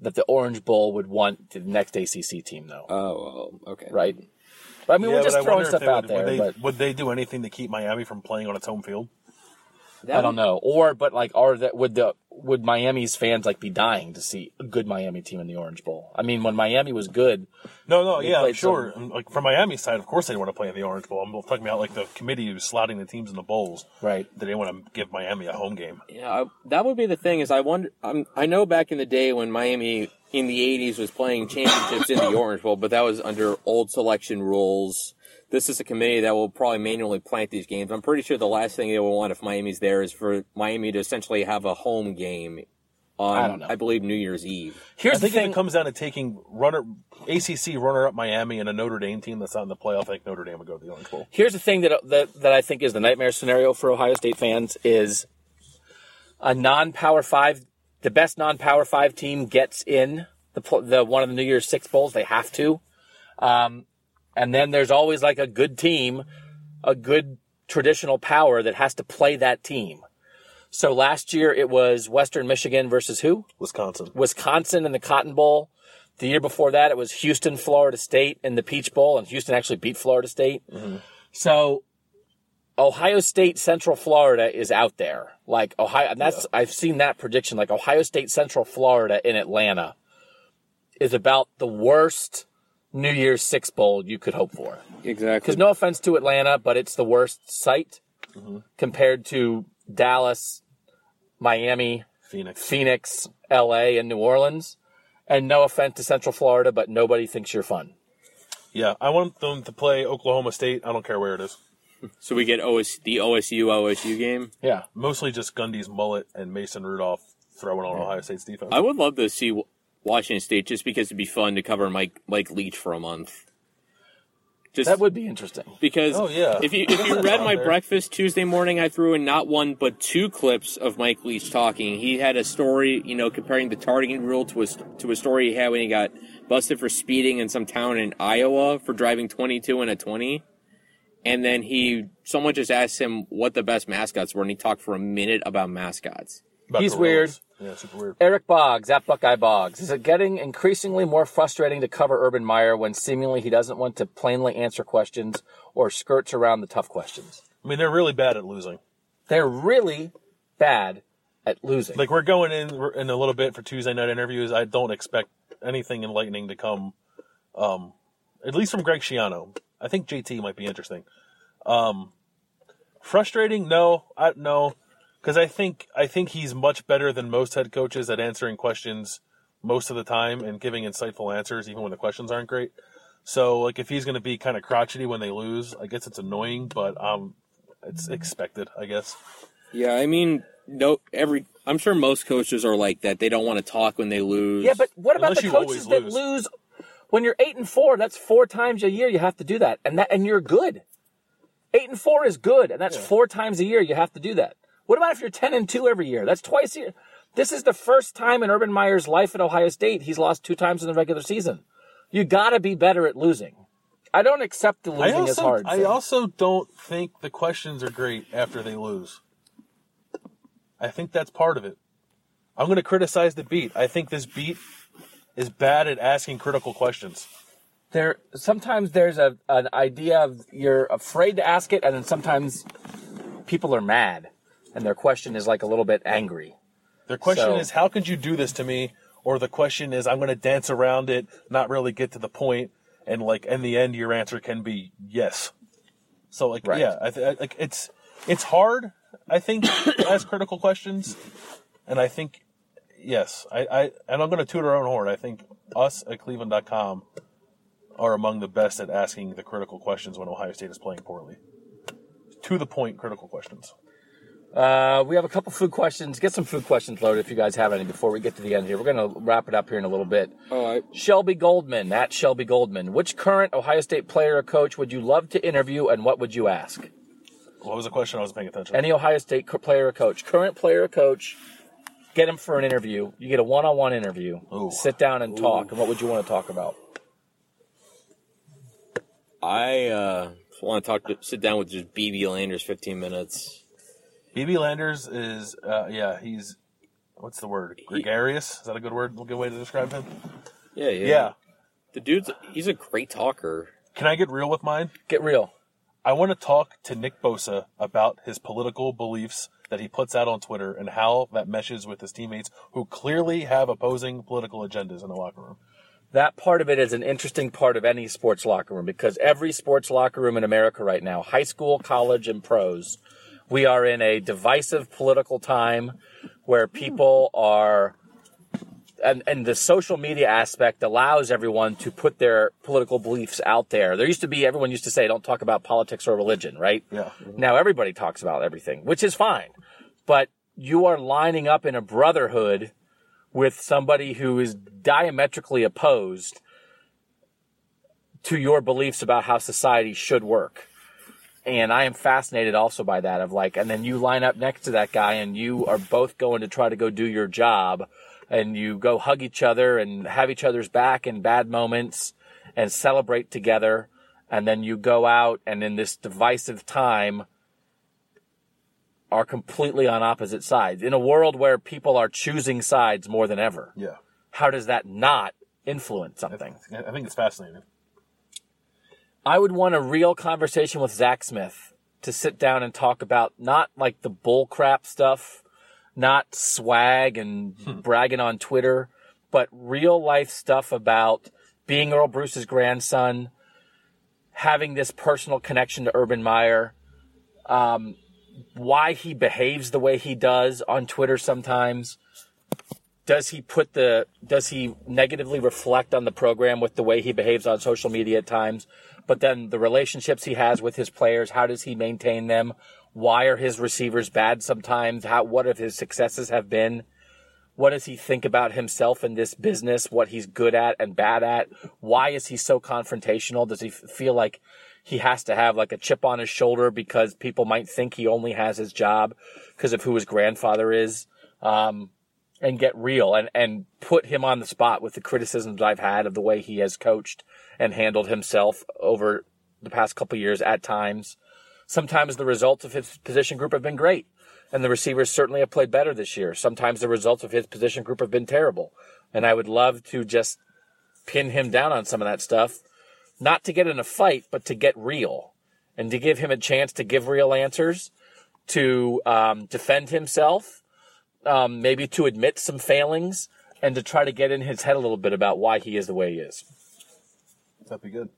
that the Orange Bowl would want the next ACC team, though, Oh, okay. right? But I mean, we're just throwing stuff they out would, there, would they, but would they do anything to keep Miami from playing on its home field? That I don't would- know. Or, but like, are that would the would Miami's fans like be dying to see a good Miami team in the Orange Bowl? I mean, when Miami was good, No, no, yeah, I'm sure. And, Like from Miami's side, of course they want to play in the Orange Bowl. I'm talking about like the committee who's slotting the teams in the bowls. right? They That they want to give Miami a home game. Yeah, I, that would be the thing. Is I wonder. I'm, I know back in the day when Miami in the '80s was playing championships in the Orange Bowl, but that was under old selection rules. This is a committee that will probably manually plant these games. I'm pretty sure the last thing they will want if Miami's there is for Miami to essentially have a home game on, I don't know. believe, New Year's Eve. Here's I think the if thing. it comes down to taking runner ACC runner up Miami and a Notre Dame team that's not in the playoff, I think Notre Dame would go to the Orange Bowl. Here's the thing that, that that I think is the nightmare scenario for Ohio State fans is a non-power five, the best non-power five team gets in the the one of the New Year's Six bowls. They have to, um, and then there's always like a good team, a good traditional power that has to play that team. So last year it was Western Michigan versus who? Wisconsin. Wisconsin in the Cotton Bowl. The year before that, it was Houston, Florida State in the Peach Bowl, and Houston actually beat Florida State. Mm-hmm. So Ohio State, Central Florida is out there. Like Ohio, and that's I've seen that prediction. Like Ohio State, Central Florida in Atlanta is about the worst New Year's Six Bowl you could hope for. Exactly. Because no offense to Atlanta, but it's the worst site compared to Dallas, Miami, Phoenix. Phoenix, LA, and New Orleans. And no offense to Central Florida, but nobody thinks you're fun. Yeah, I want them to play Oklahoma State. I don't care where it is. So we get OS, the OSU OSU game. Yeah. Mostly just Gundy's mullet and Mason Rudolph throwing on Ohio State's defense. I would love to see Washington State just because it'd be fun to cover Mike Mike Leach for a month. Just That would be interesting. because Oh, yeah. if you if you read my there. breakfast Tuesday morning, I threw in not one but two clips of Mike Leach talking. He had a story, you know, comparing the targeting rule to a to a story he had when he got busted for speeding in some town in Iowa for driving 22 and a 20. And then he, someone just asked him what the best mascots were, and he talked for a minute about mascots. About He's gorillas. Yeah, super weird. Eric Boggs at Buckeye Boggs. Is it getting increasingly more frustrating to cover Urban Meyer when seemingly he doesn't want to plainly answer questions or skirts around the tough questions? I mean, they're really bad at losing. They're really bad at losing. Like we're going in in a little bit for Tuesday night interviews. I don't expect anything enlightening to come um, at least from Greg Schiano. I think JT might be interesting. Um, frustrating? No, I, no, because I think I think he's much better than most head coaches at answering questions most of the time and giving insightful answers, even when the questions aren't great. So, like, if he's going to be kind of crotchety when they lose, I guess it's annoying, but um, it's expected, I guess. Yeah, I mean, no, every. I'm sure most coaches are like that. They don't want to talk when they lose. Yeah, but what about Unless the coaches that lose. lose when you're eight and four? That's four times a year you have to do that, and that and you're good. Eight and four is good, and that's four times a year you have to do that. What about if you're ten and two every year? That's twice a year. This is the first time in Urban Meyer's life at Ohio State he's lost two times in the regular season. You got to be better at losing. I don't accept the losing also, as hard. I thing. also don't think the questions are great after they lose. I think that's part of it. I'm going to criticize the beat. I think this beat is bad at asking critical questions. there sometimes there's a an idea of you're afraid to ask it, and then sometimes people are mad, and their question is like a little bit angry. Their question So- is, how could you do this to me? Or the question is, I'm going to dance around it, not really get to the point, and like in the end, your answer can be yes. So like, Right. yeah, I th- I- like it's it's hard. I think to ask critical questions, and I think yes, I, I and I'm going to toot our own horn. I think us at Cleveland.com are among the best at asking the critical questions when Ohio State is playing poorly. To the point, critical questions. Uh, we have a couple food questions. Get some food questions loaded if you guys have any before we get to the end here. We're going to wrap it up here in a little bit. All right. Shelby Goldman, at Shelby Goldman. Which current Ohio State player or coach would you love to interview and what would you ask? What was the question? I wasn't paying attention. Any Ohio State co- player or coach, current player or coach, get him for an interview. You get a one on one interview. Ooh. Sit down and talk. And what would you want to talk about? I uh, want to talk to sit down with just BB Landers 15 minutes. BB Landers is, uh, yeah, he's, what's the word? Gregarious? Is that a good word? A good way to describe him? Yeah, yeah. Yeah. The dude's he's a great talker. Can I get real with mine? Get real. I want to talk to Nick Bosa about his political beliefs that he puts out on Twitter and how that meshes with his teammates who clearly have opposing political agendas in the locker room. that part of it is an interesting part of any sports locker room because every sports locker room in America right now, high school, college, and pros, we are in a divisive political time where people are and, and the social media aspect allows everyone to put their political beliefs out there. There used to be everyone used to say don't talk about politics or religion, right? Yeah. Mm-hmm. Now everybody talks about everything, which is fine. But you are lining up in a brotherhood with somebody who is diametrically opposed to your beliefs about how society should work. And I am fascinated also by that of like, and then you line up next to that guy and you are both going to try to go do your job and you go hug each other and have each other's back in bad moments and celebrate together. And then you go out and in this divisive time are completely on opposite sides in a world where people are choosing sides more than ever. Yeah. How does that not influence something? I think it's fascinating. I would want a real conversation with Zach Smith to sit down and talk about not like the bullcrap stuff, not swag and bragging on Twitter, but real life stuff about being Earle Bruce's grandson, having this personal connection to Urban Meyer, um, why he behaves the way he does on Twitter sometimes. Does he put the does he negatively reflect on the program with the way he behaves on social media at times? But then the relationships he has with his players, how does he maintain them? Why are his receivers bad sometimes? How what have his successes have been? What does he think about himself in this business? What he's good at and bad at? Why is he so confrontational? Does he f- feel like he has to have like a chip on his shoulder because people might think he only has his job because of who his grandfather is? Um, and get real and, and put him on the spot with the criticisms I've had of the way he has coached and handled himself over the past couple years at times. Sometimes the results of his position group have been great, and the receivers certainly have played better this year. Sometimes the results of his position group have been terrible, and I would love to just pin him down on some of that stuff, not to get in a fight, but to get real and to give him a chance to give real answers, to um, defend himself, um, maybe to admit some failings, and to try to get in his head a little bit about why he is the way he is. That'd be good.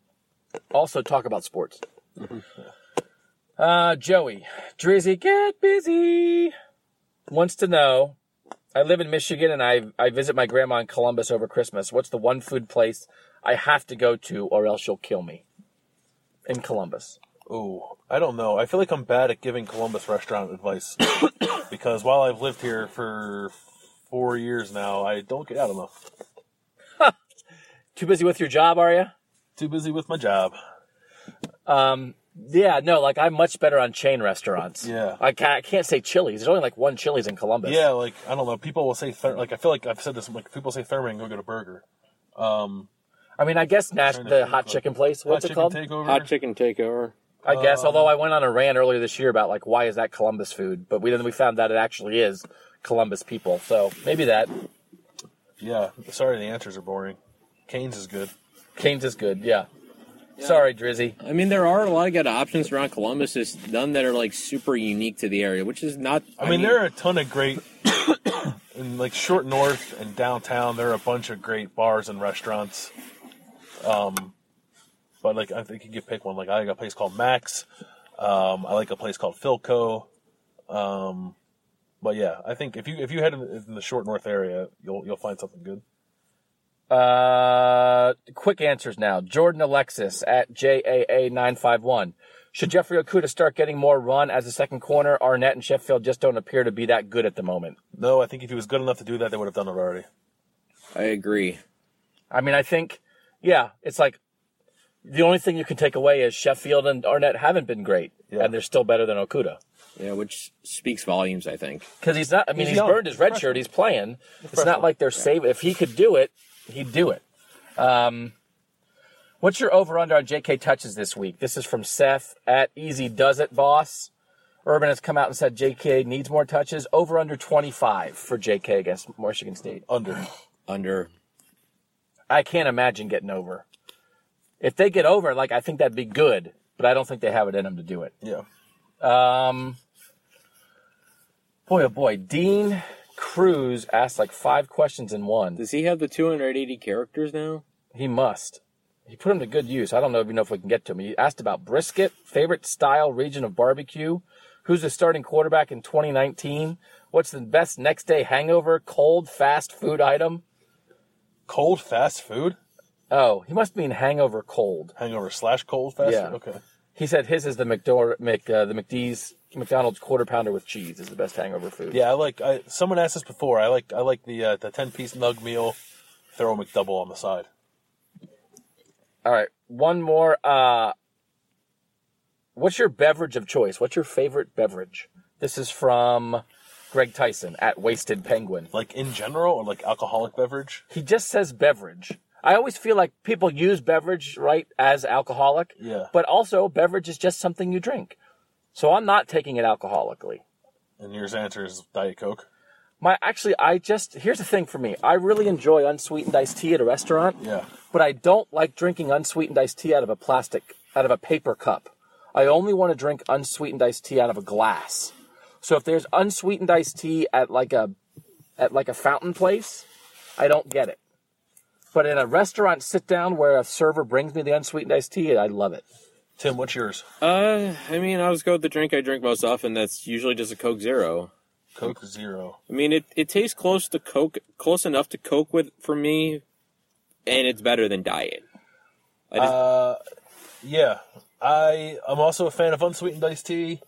also talk about sports. Uh, Joey, Drizzy, get busy. Wants to know. I live in Michigan and I I visit my grandma in Columbus over Christmas. What's the one food place I have to go to, or else she'll kill me? In Columbus. Oh, I don't know. I feel like I'm bad at giving Columbus restaurant advice because while I've lived here for four years now, I don't get out enough. Too busy with your job, are you? Too busy with my job. Um, yeah, no, like I'm much better on chain restaurants. Yeah. I can't, I can't say Chili's. There's only like one Chili's in Columbus. Yeah, like I don't know. People will say Ther- like I feel like I've said this. Like people say Thurman, go get a burger. Um, I mean, I guess Nash, the hot of- chicken place. What's hot it called? takeover. Hot chicken takeover. I guess. Um, although I went on a rant earlier this year about like why is that Columbus food, but we then we found out it actually is Columbus people. So maybe that Yeah. Sorry, the answers are boring. Canes is good. Canes is good. Yeah. Sorry, Drizzy. I mean, there are a lot of good options around Columbus. Just none that are like super unique to the area, which is not. I, mean, there are a ton of great in like short north and downtown. There are a bunch of great bars and restaurants. Um, but like I think you could pick one. Like I like a place called Max. Um, I like a place called Philco. Um, but yeah, I think if you if you head in, in the short north area, you'll you'll find something good. Uh, quick answers now. Jordan Alexis at JAA951. Should Jeffrey Okudah start getting more run as a second corner? Arnette and Sheffield just don't appear to be that good at the moment. No, I think if he was good enough to do that, they would have done it already. I agree. I mean, I think, yeah, it's like the only thing you can take away is Sheffield and Arnette haven't been great, Yeah. and they're still better than Okudah. Yeah, which speaks volumes, I think. Because he's not. I mean, He's he's, burned his red shirt. He's playing. It's not like they're saving. If he could do it, he'd do it. Um, what's your over under on J.K. touches this week? This is from Seth at Easy Does It Boss. Urban has come out and said J.K. needs more touches. Over under twenty five for J.K. against Michigan State. Under. Under. I can't imagine getting over. If they get over, like I think that'd be good, but I don't think they have it in them to do it. Yeah. Um, boy, oh boy, Dean Cruz asked like five questions in one. Does he have the 280 characters now? He must. He put them to good use. I don't know even know if we can get to him. He asked about brisket, favorite style, region of barbecue, who's the starting quarterback in 2019, what's the best next day hangover, cold fast food item. Cold fast food. Oh, he must mean hangover cold. Hangover slash cold fast Yeah. food. Okay. He said his is the McDor- Mc, uh, the McDee's McDonald's quarter pounder with cheese is the best hangover food. Yeah, I like. I, someone asked this before. I like. I like the uh, the ten piece nug meal. Throw a McDouble on the side. All right, one more. Uh, what's your beverage of choice? What's your favorite beverage? This is from Greg Tyson at Wasted Penguin. Like in general, or like alcoholic beverage. He just says beverage. I always feel like people use beverage right as alcoholic. Yeah. But also, beverage is just something you drink. So I'm not taking it alcoholically. And your answer is Diet Coke. My actually, I just here's the thing for me. I really enjoy unsweetened iced tea at a restaurant. Yeah. but I don't like drinking unsweetened iced tea out of a plastic, out of a paper cup. I only want to drink unsweetened iced tea out of a glass. So if there's unsweetened iced tea at like a, at like a fountain place, I don't get it. But in a restaurant sit down where a server brings me the unsweetened iced tea, I love it. Tim, what's yours? Uh, I mean, I was go with the drink I drink most often. That's usually just a Coke Zero. Coke Zero. I mean, it, it tastes close to Coke, close enough to Coke with for me, and it's better than Diet. I just, Uh, yeah. I I'm also a fan of unsweetened iced tea.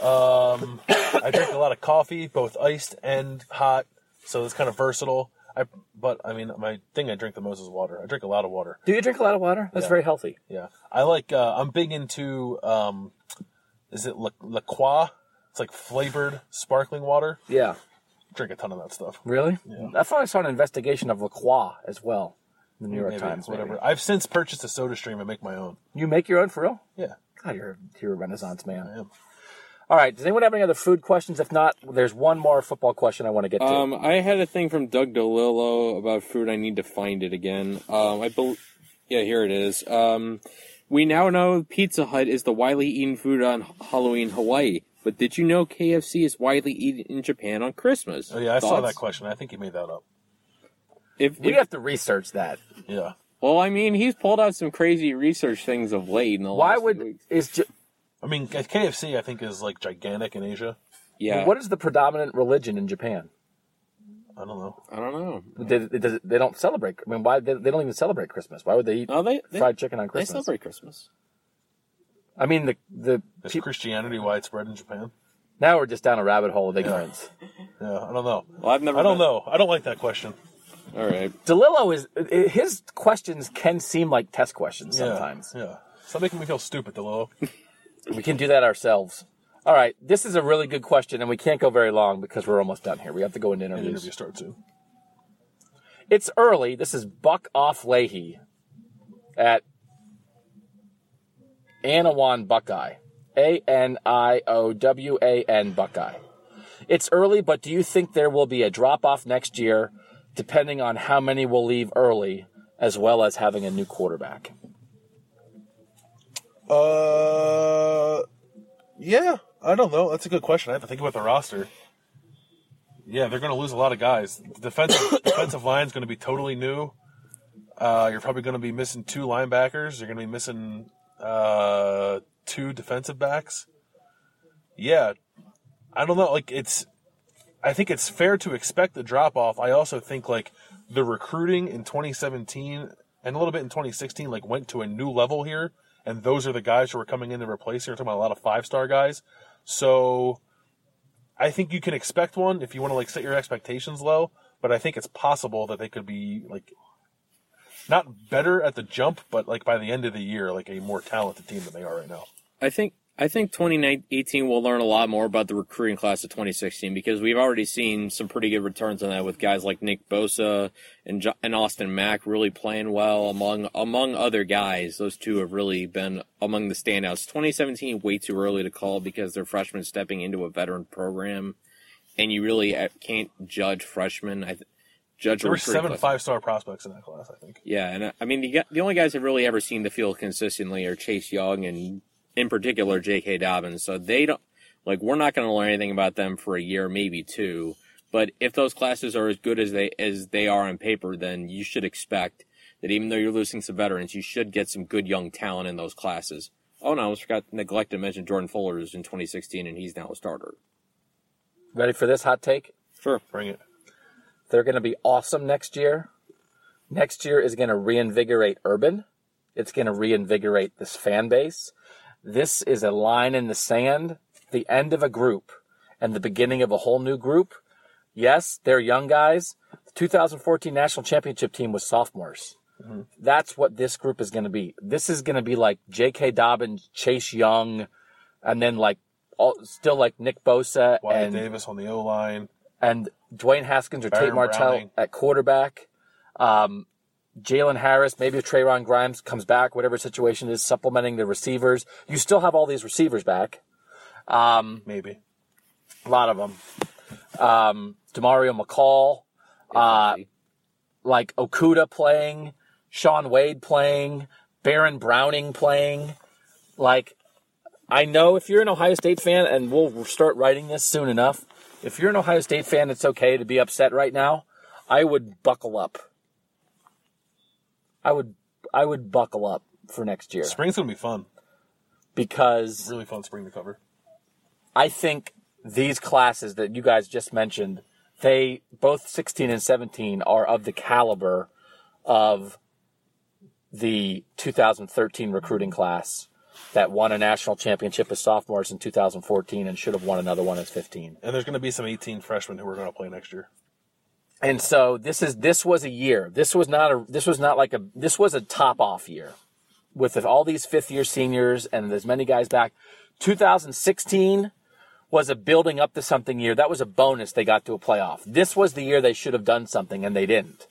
Um, I drink a lot of coffee, both iced and hot, so it's kind of versatile. I but I mean, my thing I drink the most is water. I drink a lot of water. Do you drink a lot of water? That's Yeah. very healthy. Yeah, I like. Uh, I'm big into. Um, is it La, La Croix? It's like flavored sparkling water. Yeah. Drink a ton of that stuff. Really? I thought I saw an investigation of La Croix as well. in The New York Maybe, Times, maybe. whatever. I've since purchased a Soda Stream and make my own. You make your own for real? Yeah, God, you're, you're a renaissance man. I am. All right. Does anyone have any other food questions? If not, there's one more football question I want to get to. um, I had a thing from Doug DeLillo about food. I need to find it again. Um, I bel yeah, here it is. Um, we now know Pizza Hut is the widely eaten food on Halloween Hawaii. But did you know KFC is widely eaten in Japan on Christmas? Oh yeah, I saw that question. I think you made that up. If, we if- have to research that. Yeah. Well, I mean, he's pulled out some crazy research things of late in the Why last few would weeks. is J- I mean, KFC I think is like gigantic in Asia. Yeah, what is the predominant religion in Japan? I don't know. I don't know. They, they, they don't celebrate. I mean, why they, they don't even celebrate Christmas? Why would they eat No, they, they fried chicken on Christmas? They celebrate Christmas. I mean, the the Is peop- Christianity widespread in Japan? now we're just down a rabbit hole of ignorance. Yeah, I don't know. Well, I've never. I don't been- know. I don't like that question. All right. DeLillo is his questions can seem like test questions sometimes. Yeah. Stop making me feel stupid, Delo. We can do that ourselves. All right, this is a really good question, and we can't go very long because we're almost done here. We have to go into And interviews. interview starts soon. It's early. This is Buck Off Leahy at Anawan Buckeye. A N I O W A N Buckeye. It's early, but do you think there will be a drop off next year, depending on how many will leave early, as well as having a new quarterback? Uh, yeah. I don't know. That's a good question. I have to think about the roster. Yeah, they're going to lose a lot of guys. The defensive defensive line is going to be totally new. Uh, you're probably going to be missing two linebackers. You're going to be missing uh, two defensive backs. Yeah, I don't know. Like it's, I think it's fair to expect the drop off. I also think like the recruiting in 2017 and a little bit in 2016 like went to a new level here, and those are the guys who are coming in to replace. You're talking about a lot of five star guys, so I think you can expect one if you want to like set your expectations low. But I think it's possible that they could be like not better at the jump, but like by the end of the year, like a more talented team than they are right now. I think I think 2018 will learn a lot more about the recruiting class of 2016 because we've already seen some pretty good returns on that with guys like Nick Bosa and jo- and Austin Mack really playing well among among other guys. Those two have really been among the standouts. 2017 way too early to call because they're freshmen stepping into a veteran program, and you really uh, can't judge freshmen. I th- judge There were seven five star prospects in that class, I think. Yeah, and uh, I mean the the only guys I've really ever seen the field consistently are Chase Young and in particular J.K. Dobbins. So they don't like we're not going to learn anything about them for a year, maybe two. But if those classes are as good as they as they are on paper, then you should expect that even though you're losing some veterans, you should get some good young talent in those classes. Oh no, I almost forgot neglected to mention Jordan Fuller is in 2016 and he's now a starter. Ready for this hot take? Sure. Bring it. They're going to be awesome next year. Next year is going to reinvigorate Urban. It's going to reinvigorate this fan base. This is a line in the sand, the end of a group and the beginning of a whole new group. Yes, they're young guys. The 2014 national championship team was sophomores. That's what this group is going to be. This is going to be like J.K. Dobbins, Chase Young, and then like all, still like Nick Bosa Wyatt and Davis on the O line. and Dwayne Haskins or Tate Martell Browning. at quarterback. Um, Jaylen Harris, maybe if Trevon Grimes comes back, whatever situation is, supplementing the receivers. You still have all these receivers back, Maybe. a lot of them. Um, Demario McCall, uh, like Okudah playing, Shaun Wade playing, Baron Browning playing. Like, I know if you're an Ohio State fan, and we'll start writing this soon enough. If you're an Ohio State fan, it's okay to be upset right now. I would buckle up. I would, I would buckle up for next year Spring's gonna be fun. because Really fun spring to cover. I think these classes that you guys just mentioned, they both 16 and 17 are of the caliber of the 2013 recruiting class that won a national championship as sophomores in 2014 and should have won another one as 15. And there's gonna be some 18 freshmen who are gonna play next year. And so this is this was a year. This was not a this was not like a this was a top off year with all these fifth year seniors and as many guys back. 2016 was a building up to something year. That was a bonus they got to a playoff. This was the year they should have done something and they didn't.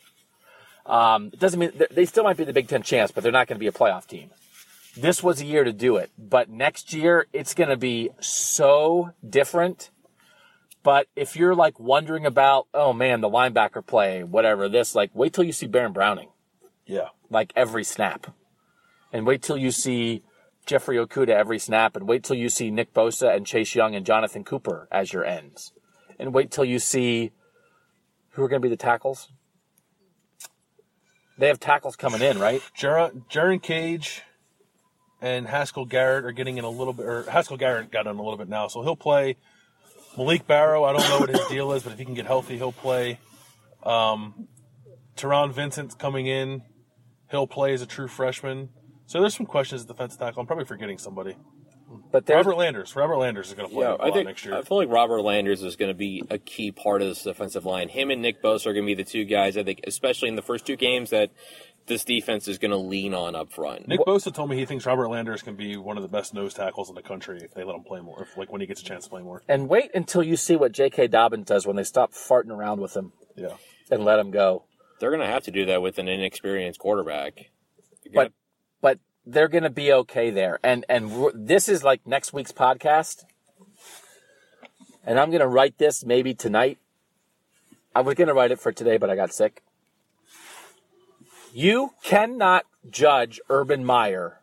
Um, it doesn't mean they still might be the Big Ten chance, but they're not going to be a playoff team. This was a year to do it, but next year it's going to be so different. But if you're like wondering about, oh man, the linebacker play, whatever, this, like, wait till you see Baron Browning, Yeah. like every snap. And wait till you see Jeffrey Okudah every snap. And wait till you see Nick Bosa and Chase Young and Jonathan Cooper as your ends. And wait till you see who are going to be the tackles. They have tackles coming in, right? Jaron, Jerron Cage and Haskell Garrett are getting in a little bit, or Haskell Garrett got in a little bit now, so he'll play. Malik Barrow, I don't know what his deal is, but if he can get healthy, he'll play. Um, Taron Vincent's coming in. He'll play as a true freshman. So there's some questions at defensive tackle. I'm probably forgetting somebody. But Robert Landers. Robert Landers is going to play Yeah, a I lot think next year. I feel like Robert Landers is going to be a key part of this defensive line. Him and Nick Bosa are going to be the two guys. I think, especially in the first two games, that this defense is going to lean on up front. Nick Bosa told me he thinks Robert Landers can be one of the best nose tackles in the country if they let him play more, if, like when he gets a chance to play more. and wait until you see what J.K. Dobbins does when they stop farting around with him Yeah. and let him go. They're going to have to do that with an inexperienced quarterback. They're But gonna- but they're going to be okay there. And and this is like next week's podcast. And I'm going to write this maybe tonight. I was going to write it for today, but I got sick. You cannot judge Urban Meyer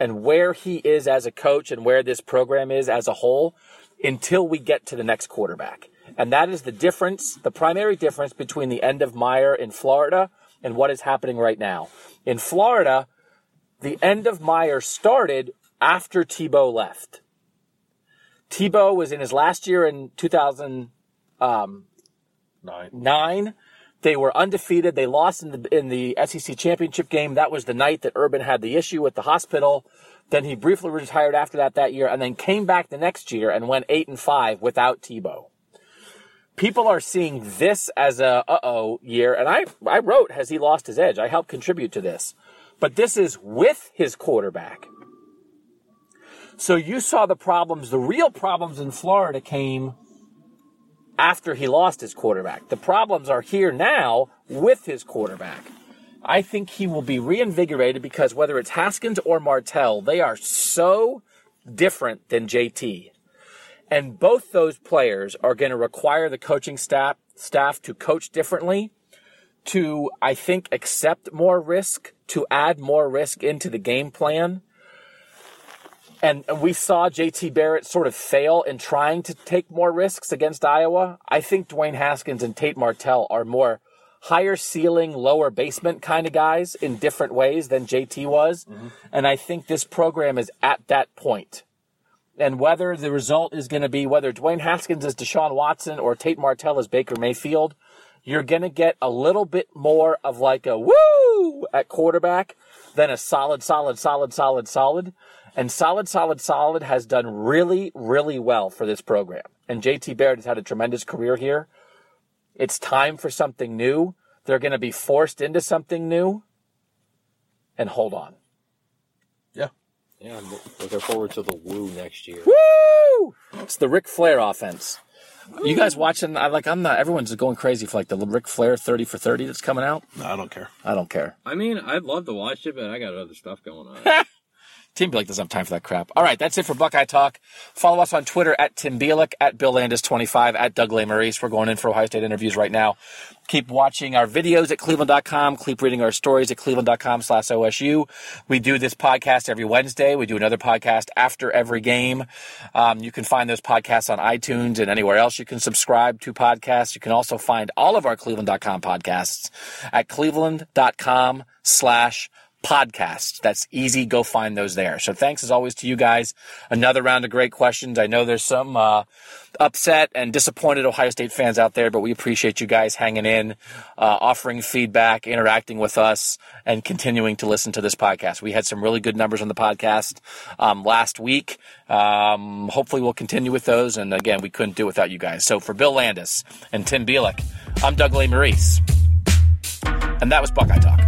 and where he is as a coach and where this program is as a whole until we get to the next quarterback. And that is the difference, the primary difference between the end of Meyer in Florida and what is happening right now. In Florida, the end of Meyer started after Tebow left. Tebow was in his last year in 2009. Um, nine. They were undefeated. They lost in the in the SEC championship game. That was the night that Urban had the issue with the hospital. Then he briefly retired after that that year, and then came back the next year and went eight and five without Tebow. People are seeing this as a uh oh year, and I I wrote has he lost his edge? I helped contribute to this, but this is with his quarterback. So you saw the problems. The real problems in Florida came after he lost his quarterback. The problems are here now with his quarterback. I think he will be reinvigorated because whether it's Haskins or Martell, they are so different than JT. And both those players are going to require the coaching staff staff to coach differently, to I think accept more risk, to add more risk into the game plan. And and we saw JT Barrett sort of fail in trying to take more risks against Iowa. I think Dwayne Haskins and Tate Martell are more higher ceiling, lower basement kind of guys in different ways than JT was. Mm-hmm. And I think this program is at that point. And whether the result is going to be whether Dwayne Haskins is Deshaun Watson or Tate Martell is Baker Mayfield, you're going to get a little bit more of like a woo at quarterback than a solid, solid, solid, solid, solid. And solid, solid, solid has done really, really well for this program. And JT Barrett has had a tremendous career here. It's time for something new. They're going to be forced into something new. And hold on. Yeah. yeah, I'm looking forward to the woo next year. Woo! It's the Ric Flair offense. You guys watching? I like. I'm not. Everyone's going crazy for like the Ric Flair 30 for 30 that's coming out. No, I don't care. I don't care. I mean, I'd love to watch it, but I got other stuff going on. Team Bielik doesn't have time for that crap. All right, that's it for Buckeye Talk. Follow us on Twitter at Tim Bielik, at Bill Landis25, at Doug Lesmerises. We're going in for Ohio State interviews right now. Keep watching our videos at cleveland.com. Keep reading our stories at cleveland.com slash OSU. We do this podcast every Wednesday. We do another podcast after every game. Um, you can find those podcasts on iTunes and anywhere else you can subscribe to podcasts. You can also find all of our cleveland.com podcasts at cleveland.com slash podcasts. That's easy. Go find those there. So thanks as always to you guys. Another round of great questions. I know there's some uh, upset and disappointed Ohio State fans out there, but we appreciate you guys hanging in, uh, offering feedback, interacting with us, and continuing to listen to this podcast. We had some really good numbers on the podcast um, last week. Um, hopefully, we'll continue with those. And again, we couldn't do it without you guys. So for Bill Landis and Tim Bielik, I'm Doug Lesmerises, and that was Buckeye Talk.